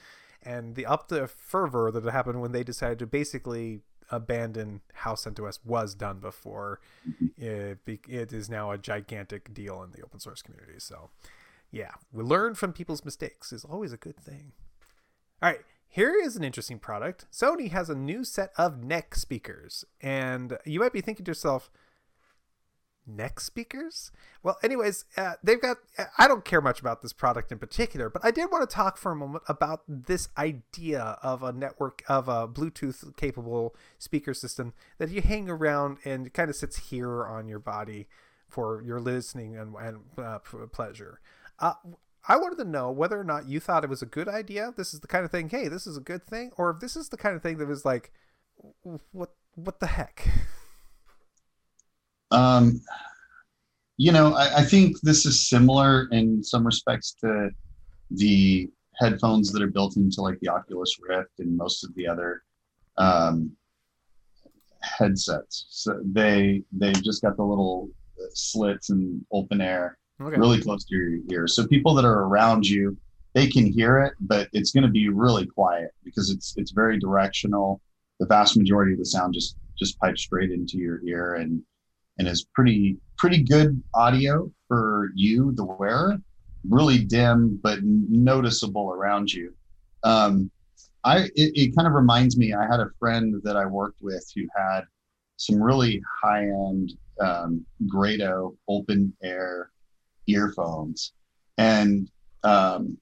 and the up the fervor that happened when they decided to basically abandon how CentOS was done before. It, it is now a gigantic deal in the open source community. So, yeah, we learn from people's mistakes is always a good thing. All right, here is an interesting product. Sony has a new set of neck speakers, and you might be thinking to yourself, neck speakers? Well, anyways, uh, they've got. I don't care much about this product in particular, but I did want to talk for a moment about this idea of a network of a Bluetooth capable speaker system that you hang around and kind of sits here on your body for your listening and, and uh, pleasure. Uh, I wanted to know whether or not you thought it was a good idea. This is the kind of thing. Hey, this is a good thing, or if this is the kind of thing that was like, what, what the heck? *laughs* Um, you know, I, I think this is similar in some respects to the headphones that are built into like the Oculus Rift and most of the other um, headsets. So they they've just got the little slits and open air Okay. really close to your ear. So people that are around you, they can hear it, but it's going to be really quiet because it's it's very directional. The vast majority of the sound just just pipes straight into your ear and and is pretty pretty good audio for you, the wearer. Really dim but noticeable around you. Um, I it, it kind of reminds me. I had a friend that I worked with who had some really high end um, Grado open air earphones, and um,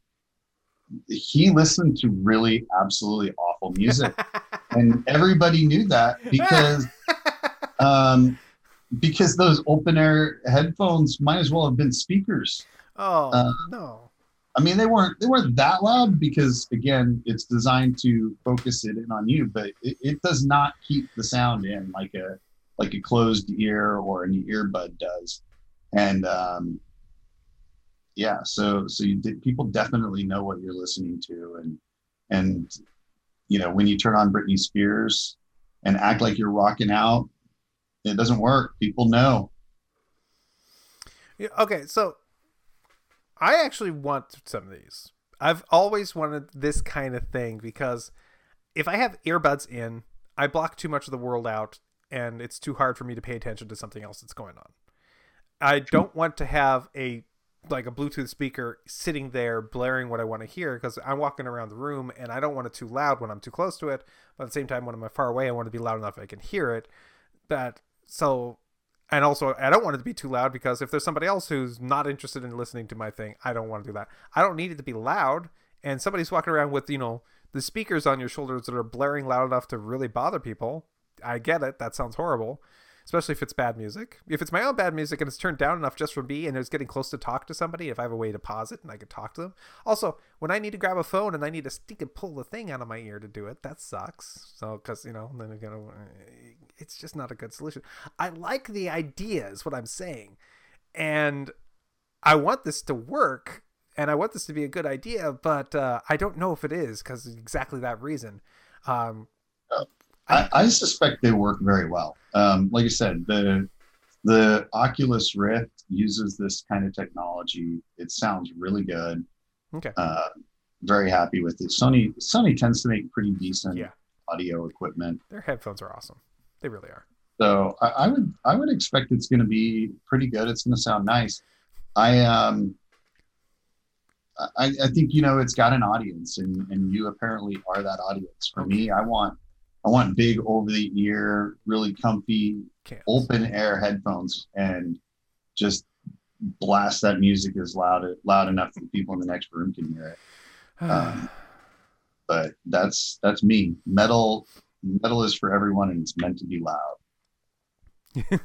he listened to really absolutely awful music, *laughs* and everybody knew that because *laughs* um, because those open air headphones might as well have been speakers. oh uh, no. I mean, they weren't they weren't that loud because again, it's designed to focus it in on you, but it, it does not keep the sound in like a like a closed ear or an earbud does. And um, yeah, so so you de- people definitely know what you're listening to, and and you know when you turn on Britney Spears and act like you're rocking out, it doesn't work. People know. Yeah, okay, so I actually want some of these. I've always wanted this kind of thing because if I have earbuds in, I block too much of the world out and it's too hard for me to pay attention to something else that's going on. I don't want to have a like a Bluetooth speaker sitting there blaring what I want to hear because I'm walking around the room and I don't want it too loud when I'm too close to it. But at the same time, when I'm far away, I want to be loud enough I can hear it. That so, and also I don't want it to be too loud because if there's somebody else who's not interested in listening to my thing, I don't want to do that. I don't need it to be loud. And somebody's walking around with you know the speakers on your shoulders that are blaring loud enough to really bother people. I get it. That sounds horrible especially if it's bad music. If it's my own bad music and it's turned down enough just for me and it's getting close to talk to somebody, if I have a way to pause it and I can talk to them. Also, when I need to grab a phone and I need to stick and pull the thing out of my ear to do it, that sucks. So, because, you know, then again, it's just not a good solution. I like the idea, is what I'm saying. And I want this to work and I want this to be a good idea, but uh, I don't know if it is because exactly that reason. Um, I, I suspect they work very well. Um, like I said, the the Oculus Rift uses this kind of technology. It sounds really good. Okay. Uh, very happy with it. Sony Sony tends to make pretty decent Yeah. audio equipment. their headphones are awesome. They really are. So I, I would I would expect it's going to be pretty good. It's going to sound nice. I um I, I think you know it's got an audience, and and you apparently are that audience. For me, I want I want big over the ear, really comfy Can't. open air headphones, and just blast that music as loud loud enough that people in the next room can hear it. *sighs* Um, but that's that's me. Metal metal is for everyone, and it's meant to be loud. *laughs*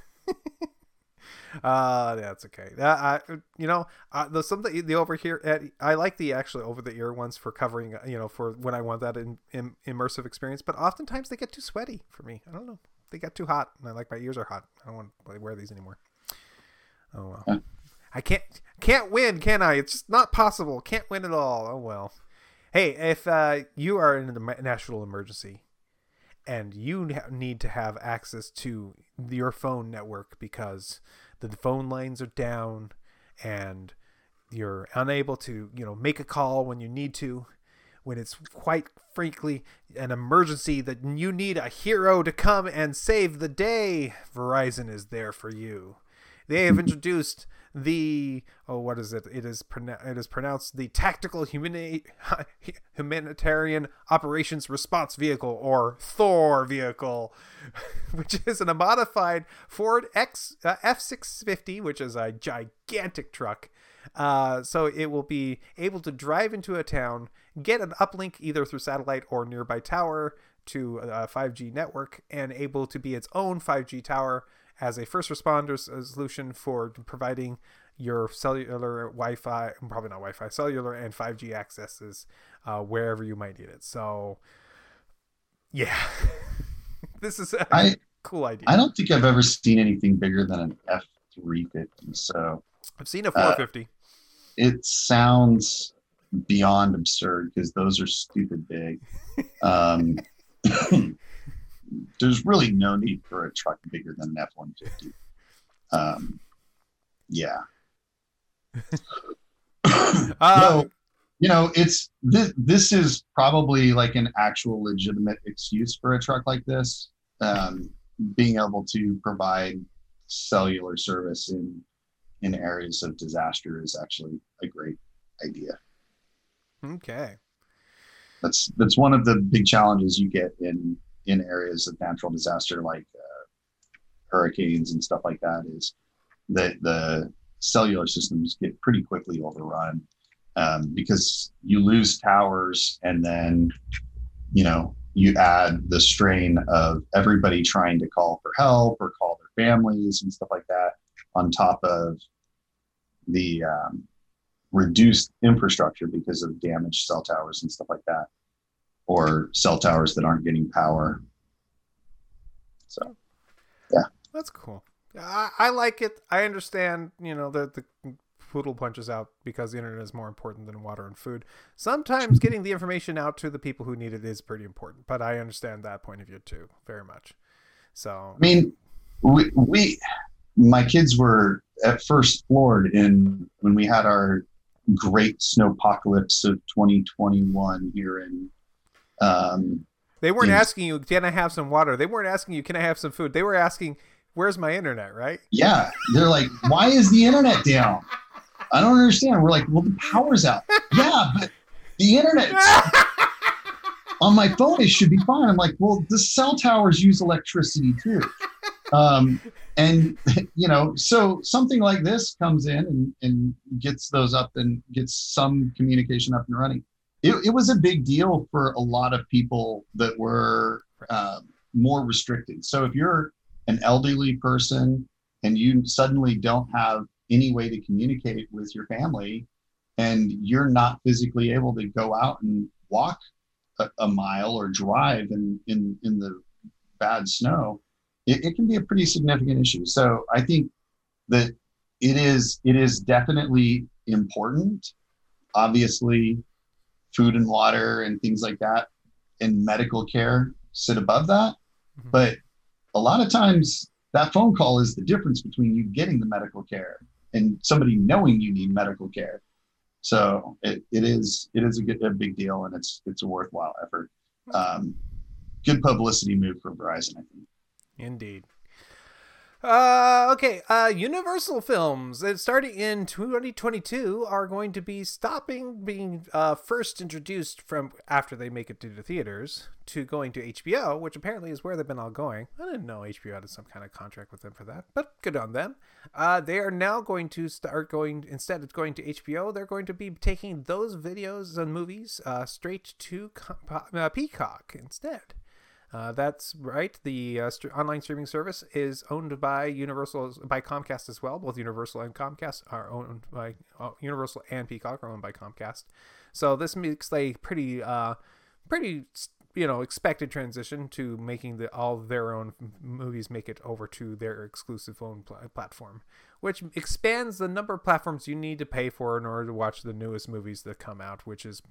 Uh, that's okay. Uh, I, you know, uh, the something the over here. uh, I like the actually over the ear ones for covering. uh, You know, for when I want that in, in, immersive experience. But oftentimes they get too sweaty for me. I don't know. They get too hot, and I like my ears are hot. I don't want to wear these anymore. Oh well. I can't can't win, can I? It's just not possible. Can't win at all. Oh well. hey, if uh, you are in a national emergency and you need to have access to your phone network because the phone lines are down and you're unable to, you know, make a call when you need to, when it's quite frankly an emergency that you need a hero to come and save the day, Verizon is there for you. They have *laughs* introduced the oh what is it? It is it is pronounced the Tactical Humani- *laughs* Humanitarian Operations Response Vehicle or Thor vehicle, *laughs* which is a modified Ford X uh, F650, which is a gigantic truck. Uh, so it will be able to drive into a town, get an uplink either through satellite or nearby tower to a 5G network, and able to be its own 5G tower as a first responder solution for providing your cellular Wi-Fi, probably not Wi-Fi, cellular and 5G accesses uh, wherever you might need it. So, yeah, *laughs* this is a I, cool idea. I don't think I've ever seen anything bigger than an F350. So I've seen a 450. Uh, it sounds beyond absurd because those are stupid big. *laughs* Um, *clears throat* there's really no need for a truck bigger than an F one fifty. Um, yeah. uh, *laughs* no, you know, it's this. This is probably like an actual legitimate excuse for a truck like this. Um, being able to provide cellular service in in areas of disaster is actually a great idea. Okay. That's that's one of the big challenges you get in in areas of natural disaster like uh, hurricanes and stuff like that is that the cellular systems get pretty quickly overrun um, because you lose towers and then you know you add the strain of everybody trying to call for help or call their families and stuff like that on top of the um, reduced infrastructure because of damaged cell towers and stuff like that or cell towers that aren't getting power. So, yeah, that's cool. I, I like it. I understand, you know, that the poodle punches out because the internet is more important than water and food. Sometimes getting the information out to the people who need it is pretty important, but I understand that point of view too, very much. So, I mean, we, we my kids were at first floored in when we had our great snowpocalypse of 2021 here in um, they weren't asking you, "Can I have some water?" They weren't asking you, "Can I have some food?" They were asking, "Where's my internet?" Right? Yeah, they're like, "Why is the internet down?" I don't understand. We're like, "Well, the power's out." *laughs* yeah, but the internet *laughs* on my phone it should be fine. I'm like, "Well, the cell towers use electricity too." Um, and *laughs* you know, so something like this comes in and, and gets those up and gets some communication up and running it, it was a big deal for a lot of people that were uh, more restricted. So if you're an elderly person and you suddenly don't have any way to communicate with your family and you're not physically able to go out and walk a, a mile or drive in, in, in the bad snow, it, it can be a pretty significant issue. So I think that it is it is definitely important. Obviously, food and water and things like that and medical care sit above that. Mm-hmm. But a lot of times that phone call is the difference between you getting the medical care and somebody knowing you need medical care. So it, it is it is a, good, a big deal and it's it's a worthwhile effort. Um, good publicity move for Verizon, I think. Indeed. Uh, okay. Uh, Universal films starting in 2022 are going to be stopping being uh, first introduced from after they make it to the theaters to going to HBO, which apparently is where they've been all going. I didn't know HBO had some kind of contract with them for that, but good on them. Uh, they are now going to start going instead of going to HBO, they're going to be taking those videos and movies uh, straight to uh, Peacock instead. Uh, that's right. The uh, st- online streaming service is owned by Universal, by Comcast as well. Both Universal and Comcast are owned by uh, Universal and Peacock are owned by Comcast. So this makes a pretty, uh, pretty you know expected transition to making the all their own movies make it over to their exclusive own pl- platform, which expands the number of platforms you need to pay for in order to watch the newest movies that come out, which is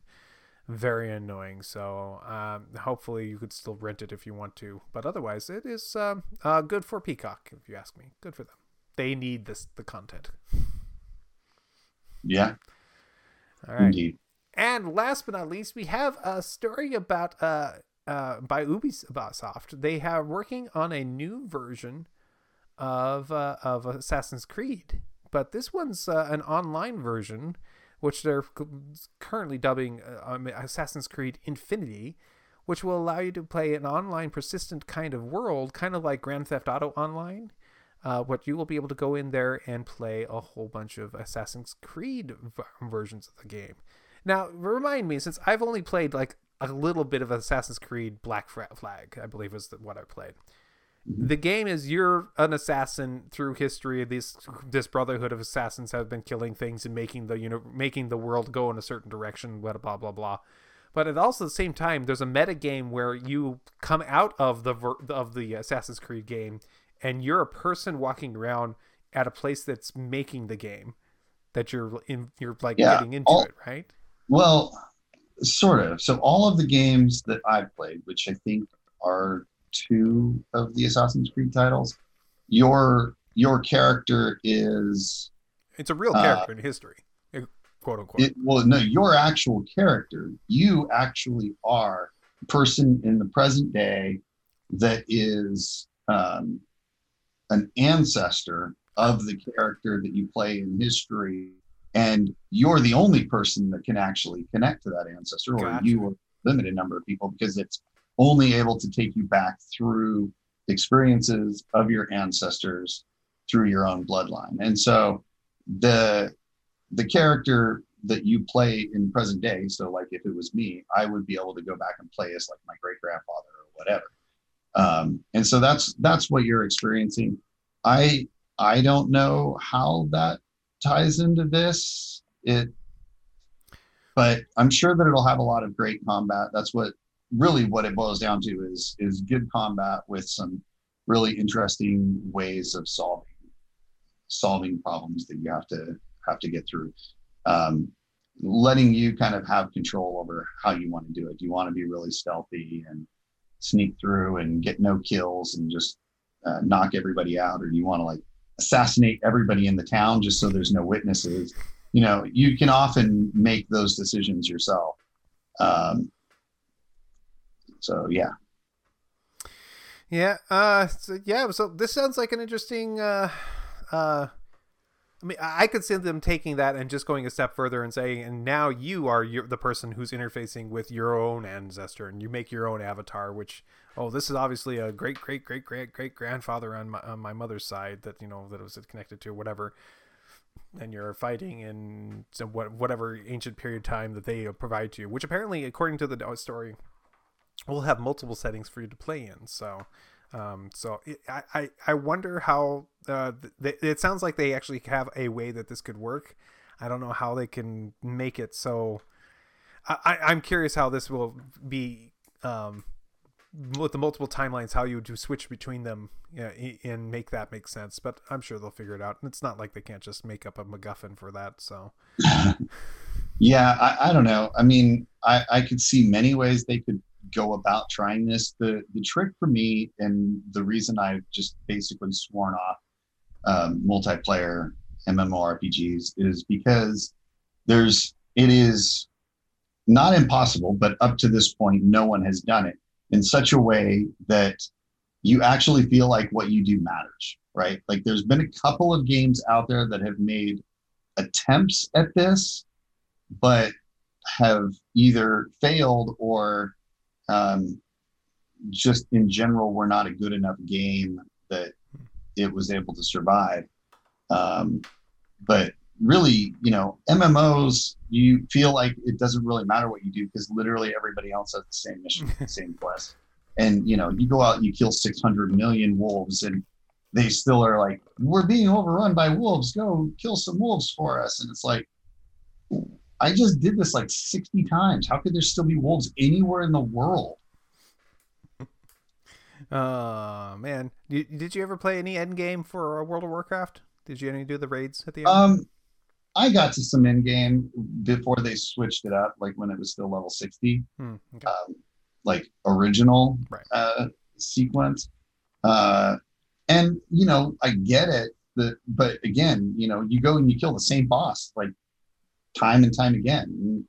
very annoying. So um, hopefully you could still rent it if you want to, but otherwise it is um, uh, good for Peacock if you ask me. Good for them. They need this the content. Yeah. All right. Indeed. And last but not least, we have a story about uh, uh, by Ubisoft. They are working on a new version of uh, of Assassin's Creed, but this one's uh, an online version, which they're currently dubbing uh, um, Assassin's Creed Infinity, which will allow you to play an online persistent kind of world, kind of like Grand Theft Auto Online. Uh, what you will be able to go in there and play a whole bunch of Assassin's Creed v- versions of the game. Now, remind me, since I've only played like a little bit of Assassin's Creed Black Flag, I believe is what I played. The game is you're an assassin through history. This this brotherhood of assassins have been killing things and making the you know making the world go in a certain direction. Blah blah blah blah. But at also the same time, there's a meta game where you come out of the of the Assassin's Creed game, and you're a person walking around at a place that's making the game that you're in. You're like yeah, getting into all, it, right? Well, sort of. So all of the games that I've played, which I think are two of the Assassin's Creed titles, your your character is it's a real uh, character uh, in history, quote unquote. It, well, no, your actual character, you actually are a person in the present day that is um, an ancestor of the character that you play in history and you're the only person that can actually connect to that ancestor or gotcha. you or limited number of people because it's only able to take you back through experiences of your ancestors through your own bloodline and so the the character that you play in present day so like if it was me i would be able to go back and play as like my great grandfather or whatever um, and so that's that's what you're experiencing i i don't know how that ties into this. It, but I'm sure that it'll have a lot of great combat. That's what really what it boils down to is is good combat with some really interesting ways of solving solving problems that you have to have to get through. Um, letting you kind of have control over how you want to do it. Do you want to be really stealthy and sneak through and get no kills and just uh, knock everybody out, or do you want to like assassinate everybody in the town just so there's no witnesses. You know, you can often make those decisions yourself. Um, so yeah. Yeah. Uh, so, yeah. So this sounds like an interesting. Uh, uh, I mean, I could see them taking that and just going a step further and saying, and now you are your, the person who's interfacing with your own ancestor, and you make your own avatar, which oh, this is obviously a great, great, great, great, great grandfather on my, on my mother's side that you know that was connected to whatever, and you're fighting in some what whatever ancient period time that they provide to you, which apparently, according to the story, will have multiple settings for you to play in. So. Um, so I, I wonder how uh, th- it sounds like they actually have a way that this could work. I don't know how they can make it so. I, I'm curious how this will be um, with the multiple timelines how you would switch between them and make that make sense but i'm sure they'll figure it out and it's not like they can't just make up a macguffin for that so *laughs* yeah I, I, don't know i mean I, I could see many ways they could go about trying this the the trick for me and the reason i've just basically sworn off um, multiplayer mmorpgs is because there's it is not impossible but up to this point no one has done it in such a way that you actually feel like what you do matters, right? Like there's been a couple of games out there that have made attempts at this, but have either failed or um, just in general were not a good enough game that it was able to survive. Um, but really, you know, MMOs, you feel like it doesn't really matter what you do because literally everybody else has the same mission, the *laughs* same quest. And you know, you go out and you kill 600 million wolves, and they still are like, "We're being overrun by wolves. Go kill some wolves for us." And it's like, I just did this like 60 times. How could there still be wolves anywhere in the world? Oh man, did, you ever play any end game for World of Warcraft? Did you any do the raids at the end? Um, I got to some in game before they switched it up, like when it was still level 60, Hmm, okay. um, like original Right. uh, sequence. Uh, and, you know, I get it. That, but again, you know, you go and you kill the same boss like time and time again.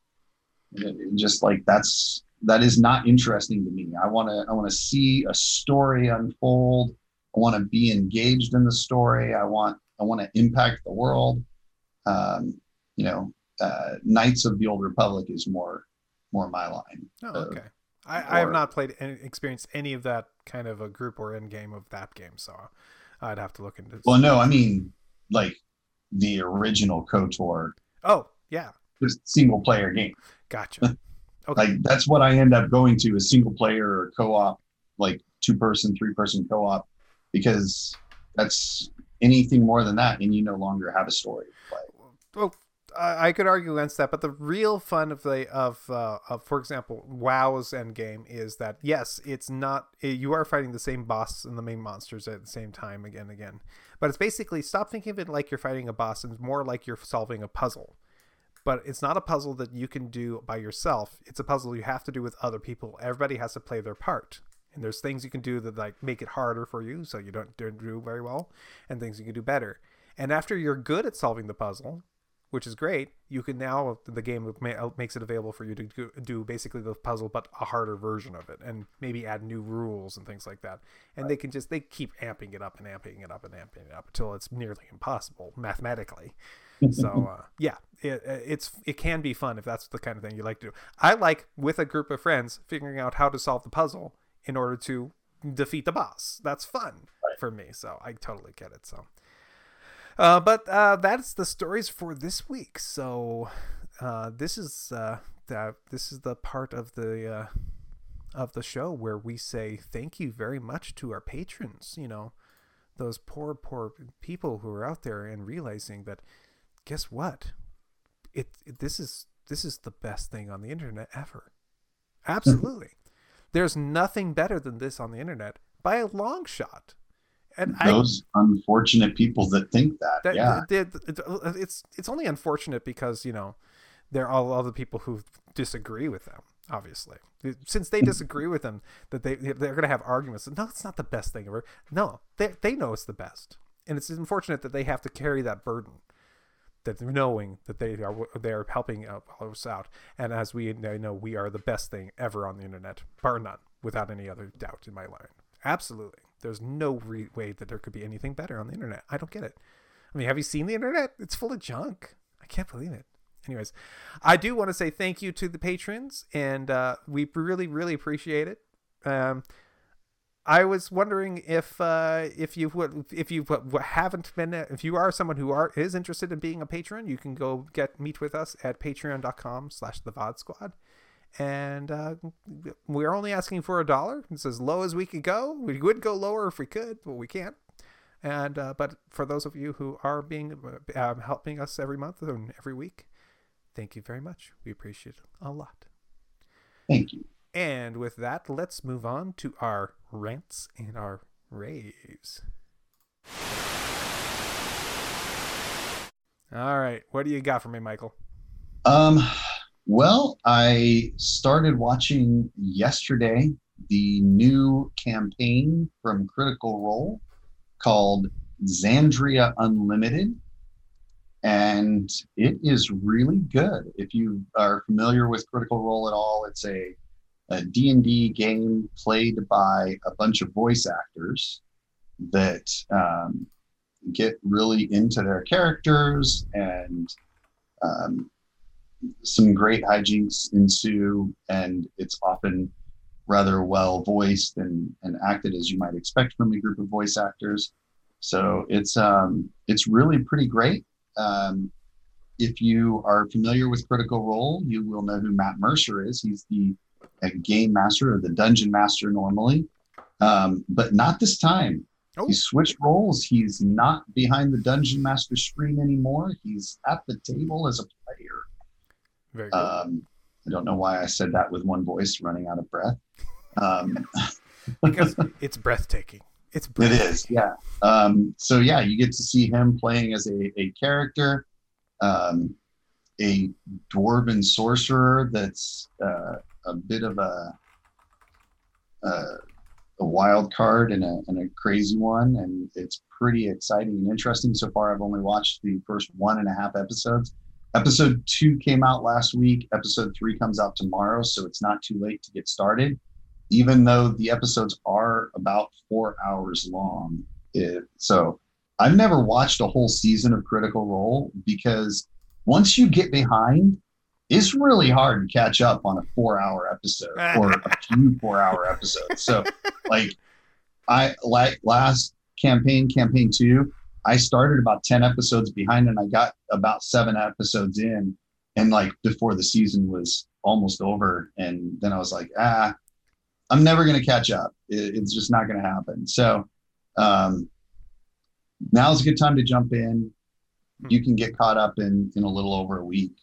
And just like that's that is not interesting to me. I want to I want to see a story unfold. I want to be engaged in the story. I want I want to impact the world. Um, you know, uh, Knights of the Old Republic is more more my line. Oh, okay. I, I have not played any, experienced any of that kind of a group or end game of that game, so I'd have to look into. Well, no, I mean like the original KOTOR, Oh, yeah, just single player game. gotcha. *laughs* Okay, Like that's what I end up going to is single player or co-op, like two person, three person co-op, because that's anything more than that, and you no longer have a story. well, I could argue against that, but the real fun of the of, uh, of for example, WoW's end game is that yes, it's not eh, you are fighting the same boss and the main monsters at the same time again and again, but it's basically stop thinking of it like you're fighting a boss and more like you're solving a puzzle. But it's not a puzzle that you can do by yourself. It's a puzzle you have to do with other people. Everybody has to play their part. And there's things you can do that like make it harder for you so you don't don't do very well and things you can do better. And after you're good at solving the puzzle, which is great. You can now the game uh, makes it available for you to do, do basically the puzzle, but a harder version of it, and maybe add new rules and things like that. And they can just they keep amping it up and amping it up and amping it up until it's nearly impossible mathematically. So uh, yeah, it, it's it can be fun if that's the kind of thing you like to do. I like with a group of friends figuring out how to solve the puzzle in order to defeat the boss. That's fun for me. So I totally get it. So. Uh, but uh, that's the stories for this week. So uh, this is uh, the, this is the part of the uh, of the show where we say thank you very much to our patrons. You know, those poor poor people who are out there and realizing that guess what, it, it this is this is the best thing on the internet ever. Absolutely, *laughs* there's nothing better than this on the internet by a long shot. And I, Those unfortunate people that think that, that, yeah, it's it's only unfortunate because you know there are all other people who disagree with them. Obviously, since they mm-hmm. disagree with them, that they they're going to have arguments. No, it's not the best thing ever. No, they they know it's the best, and it's unfortunate that they have to carry that burden. That knowing that they are they are helping us out, and as we know, we are the best thing ever on the internet, bar none, without any other doubt in my mind. Absolutely, there's no re- way that there could be anything better on the internet. I don't get it. I mean, have you seen the internet? It's full of junk. I can't believe it. Anyways, I do want to say thank you to the patrons, and uh, we really, really appreciate it. Um, I was wondering if uh, if you would if you haven't been if you are someone who are is interested in being a patron, you can go get meet with us at patreon.com slash the VOD squad. And uh, we're only asking for a dollar. It's as low as we could go. We would go lower if we could, but we can't. And uh, but for those of you who are being uh, helping us every month and every week, thank you very much. We appreciate it a lot. thank you. And with that, let's move on to our rants and our raves. All right, what do you got for me, Michael? Um, well, I started watching yesterday the new campaign from Critical Role called Exandria Unlimited. And it is really good. If you are familiar with Critical Role at all, it's a, a D&D game played by a bunch of voice actors that um, get really into their characters and um, some great hijinks ensue, and it's often rather well voiced and, and acted as you might expect from a group of voice actors. So it's um, it's really pretty great. Um, if you are familiar with Critical Role, you will know who Matt Mercer is. He's the uh, game master or the dungeon master normally, um, but not this time. Oh. He switched roles. He's not behind the dungeon master screen anymore. He's at the table as a player. Very good. Um, I don't know why I said that with one voice running out of breath. Um, *laughs* because it's breathtaking. It's breathtaking. is, yeah. Um, so yeah, you get to see him playing as a, a character. um, a dwarven sorcerer that's uh, a bit of a, a a wild card and a, and a crazy one, and it's pretty exciting and interesting. So far, I've only watched the first one and a half episodes. Episode two came out last week. Episode three comes out tomorrow, so it's not too late to get started. Even though the episodes are about four hours long, it, so I've never watched a whole season of Critical Role because once you get behind, it's really hard to catch up on a four hour episode *laughs* or a few four hour episodes. So, like, I like last campaign, campaign two, I started about 10 episodes behind and I got about seven episodes in. And like before the season was almost over. And then I was like, ah, I'm never going to catch up. It, it's just not going to happen. So, um, now's a good time to jump in. You can get caught up in in a little over a week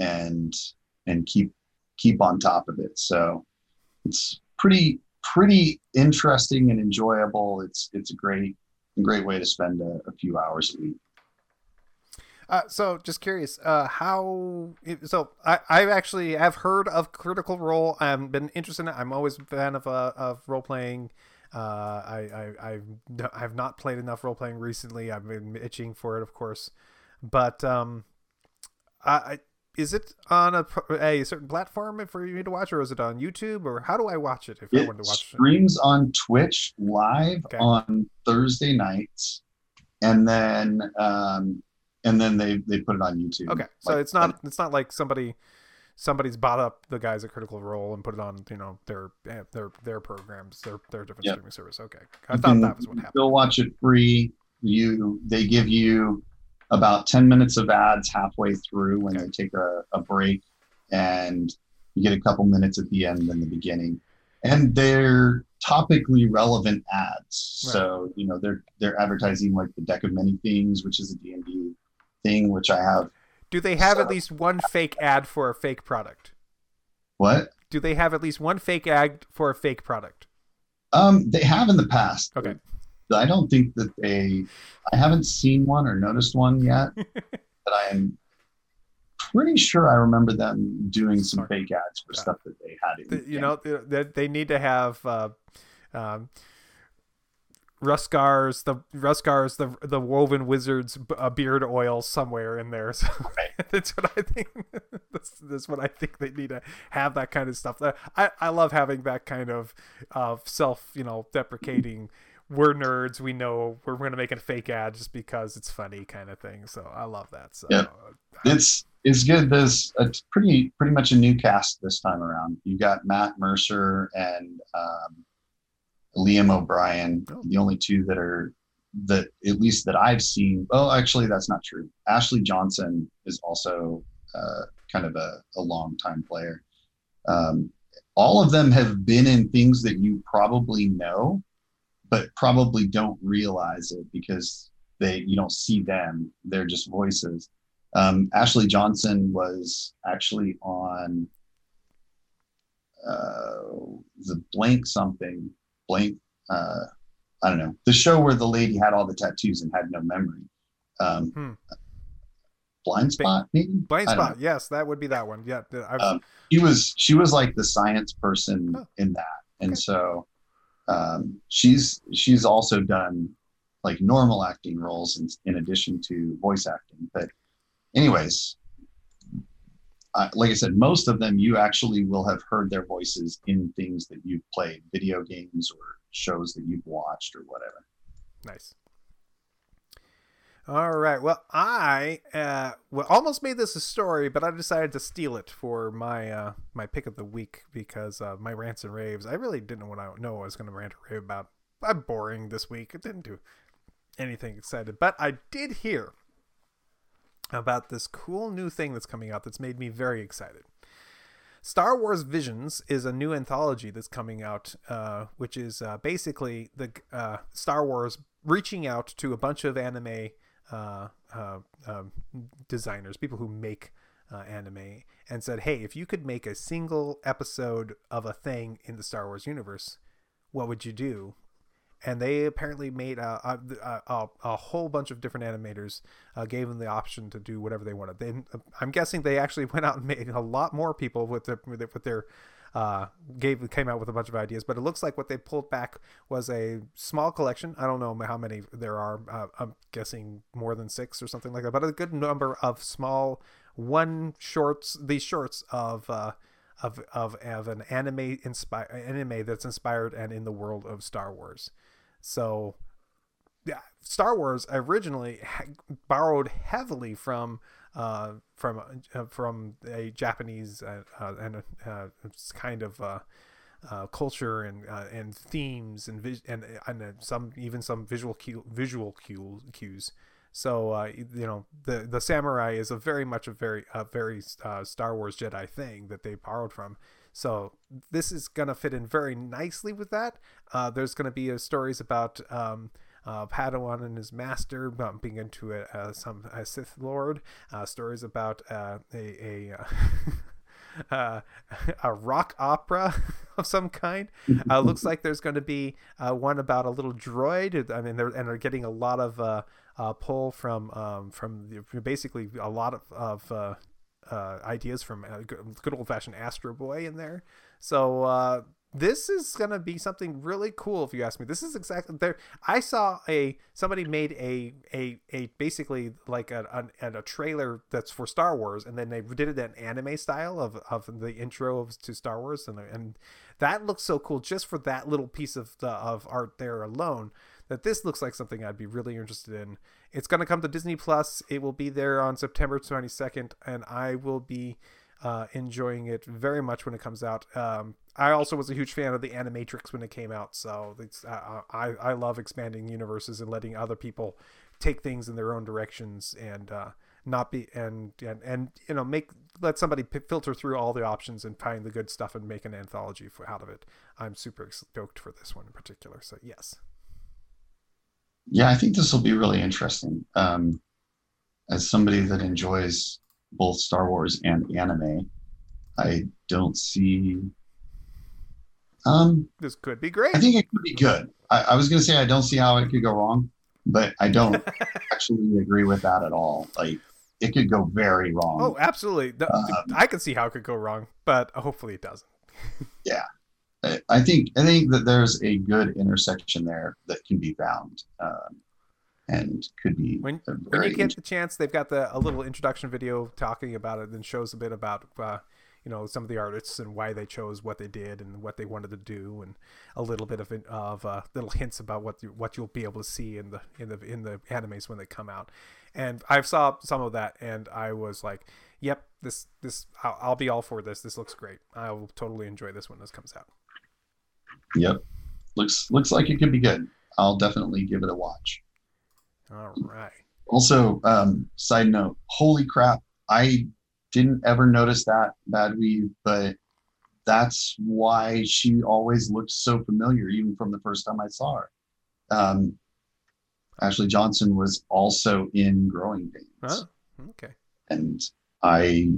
and and keep keep on top of it. So it's pretty pretty interesting and enjoyable. It's it's a great great way to spend a, a few hours a week. Uh, so just curious, uh, how? So I, I've actually I've heard of Critical Role. I've been interested in it. I'm always a fan of uh, of role playing. Uh, I, I I've I've not played enough role playing recently. I've been itching for it, of course, but um, I is it on a, a certain platform for me to watch, or is it on YouTube, or how do I watch it if it I want to watch it? Streams on Twitch live okay. on Thursday nights, and then um, and then they they put it on YouTube. Okay, so like, it's not it's not like somebody somebody's bought up the guys at Critical Role and put it on you know their eh, their their programs their their different yep. streaming service. Okay, I you thought can, that was what happened. They'll watch it free. You they give you about 10 minutes of ads halfway through when they take a, a break and you get a couple minutes at the end and the beginning. And they're topically relevant ads. Right. so you know they're they're advertising like the deck of many things which is a d&d thing which i have. Do they have at least one fake ad for a fake product? What? Do they have at least one fake ad for a fake product? Um they have in the past. Okay I don't think that they. I haven't seen one or noticed one yet, *laughs* but I am pretty sure I remember them doing some fake ads for yeah. stuff that they had. The, you know, they, they need to have. Uh, um, Ruskar's the Ruskar's the the woven wizard's uh, beard oil somewhere in there. *laughs* So right. *laughs* that's what I think. that's, that's what I think they need to have that kind of stuff. I I love having that kind of of self you know deprecating we're nerds. We know we're going to make a fake ad just because it's funny, kind of thing. So I love that. So yeah, it's it's good. There's a pretty pretty much a new cast this time around. You got Matt Mercer and um, Liam O'Brien, oh. the only two that are that at least that I've seen. Well, actually, that's not true. Ashley Johnson is also uh, kind of a, a long time player. Um, all of them have been in things that you probably know but probably don't realize it because they you don't see them. They're just voices. Um, ashley johnson was actually on uh, the blank something blank uh, i don't know. The show where the lady had all the tattoos and had no memory. Um, hmm. blind spot maybe? Blind spot yes that would be that one. Yeah um, she was she was like the science person oh. in that. And okay. so um, she's she's also done like normal acting roles in, in addition to voice acting. But anyways, uh, like I said, most of them you actually will have heard their voices in things that you've played, video games or shows that you've watched or whatever. Nice. All right. Well, I uh, well, almost made this a story, but I decided to steal it for my uh, my pick of the week because uh, my rants and raves. I really didn't want to know I was going to rant or rave about. I'm boring this week. It didn't do anything excited, but I did hear about this cool new thing that's coming out that's made me very excited. Star Wars Visions is a new anthology that's coming out, uh, which is uh, basically the uh, Star Wars reaching out to a bunch of anime uh, uh, um, designers, people who make uh, anime, and said, "Hey, if you could make a single episode of a thing in the Star Wars universe, what would you do?" and they apparently made a a, a, a whole bunch of different animators uh, gave them the option to do whatever they wanted. They, I'm guessing they actually went out and made a lot more people with their with their uh, gave came out with a bunch of ideas, but it looks like what they pulled back was a small collection. I don't know how many there are. Uh, I'm guessing more than six or something like that, but a good number of small one shorts. These shorts of uh, of of of an anime inspire anime that's inspired and in the world of Star Wars. So, yeah, Star Wars originally ha- borrowed heavily from uh, from uh, from a Japanese uh, uh and uh, kind of uh, culture and and themes and vis- and and some even some visual cue, visual cues cues. So you know the the samurai is a very much a very a very Star Wars Jedi thing that they borrowed from. So this is gonna fit in very nicely with that. there's gonna be stories about um, uh, Padawan and his master bumping into a, uh, some a Sith Lord. Uh, stories about uh, a a, uh, *laughs* a rock opera *laughs* of some kind. Uh, *laughs* looks like there's going to be one about a little droid. I mean, they're and they're getting a lot of pull from um, from the, basically a lot of, of ideas from good old fashioned Astro Boy in there. So this is gonna be something really cool if you ask me. This is exactly there i saw a somebody made a a, a basically like a, a, a trailer that's for star wars and then they did it in anime style of, of the intro of, to star wars and, and that looks so cool just for that little piece of the, of art there alone that this looks like something i'd be really interested in. It's to come to disney plus. It will be there on september 22nd and i will be uh, enjoying it very much when it comes out. Um, I also was a huge fan of the Animatrix when it came out, so uh, I I love expanding universes and letting other people take things in their own directions and uh, not be and, and and you know make let somebody p- filter through all the options and find the good stuff and make an anthology for, out of it. I'm super stoked for this one in particular. So yes. Yeah, I think this will be really interesting. Um, as somebody that enjoys both Star Wars and anime, I don't see. Um, this could be great. I think it could be good. I, I was going to say I don't see how it could go wrong, but I don't *laughs* actually agree with that at all. Like it could go very wrong. Oh, absolutely. The, um, I can see how it could go wrong, but hopefully it doesn't. *laughs* yeah, I think I think that there's a good intersection there that can be found. Um, and could be when, when you get the chance they've got the a little introduction video talking about it and shows a bit about uh, you know some of the artists and why they chose what they did and what they wanted to do and a little bit of of uh, little hints about what you, what you'll be able to see in the in the in the animes when they come out. And I saw some of that and I was like yep this this I'll, I'll be all for this. This looks great. I will totally enjoy this when this comes out. Yep. Looks looks like it could be good. I'll definitely give it a watch all right. Also, um, side note, holy crap, I didn't ever notice that bad weave, but that's why she always looked so familiar, even from the first time I saw her. Um, Ashley Johnson was also in Growing Pains. Oh, okay. And I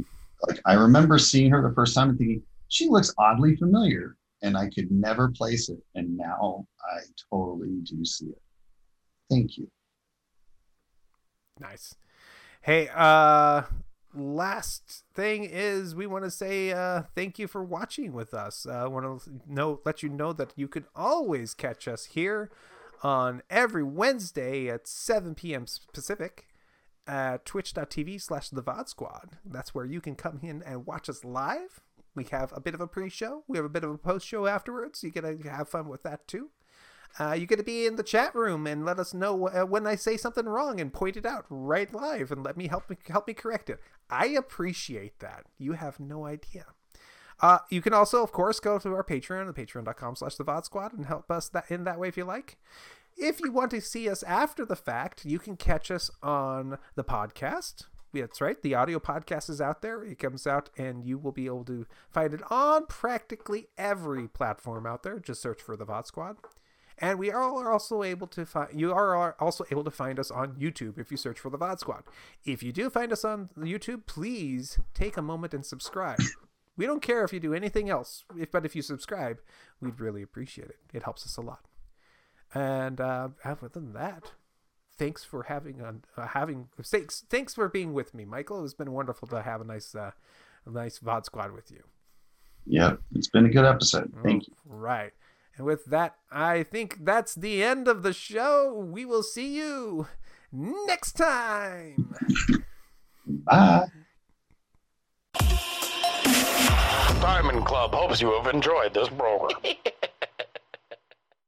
like I remember seeing her the first time and thinking, she looks oddly familiar. And I could never place it. And now I totally do see it. Thank you. Nice. Hey, uh last thing is we want to say uh thank you for watching with us. I uh, want to know let you know that you can always catch us here on every Wednesday at 7 p.m. Pacific at twitch.tv slash the VOD Squad. That's where you can come in and watch us live. We have a bit of a pre-show. We have a bit of a post-show afterwards. You to have fun with that too. Uh, you get to be in the chat room and let us know uh, when I say something wrong and point it out right live and let me help me help me correct it. I appreciate that. You have no idea. Uh, you can also, of course, go to our Patreon, patreon.com slash the VOD Squad, and help us that in that way if you like. If you want to see us after the fact, you can catch us on the podcast. That's right. The audio podcast is out there. It comes out, and you will be able to find it on practically every platform out there. Just search for the VOD Squad. And we are also able to find you are also able to find us on YouTube if you search for the VOD Squad. If you do find us on YouTube, please take a moment and subscribe. *coughs* We don't care if you do anything else, if, but if you subscribe, we'd really appreciate it. It helps us a lot. And uh, other than that, thanks for having on uh, having thanks thanks for being with me, Michael. It's been wonderful to have a nice uh, a nice VOD squad with you. Yep, it's been a good episode. Thank you. Right. And with that, I think that's the end of the show. We will see you next time. Bye. Diamond Club hopes you have enjoyed this program. *laughs*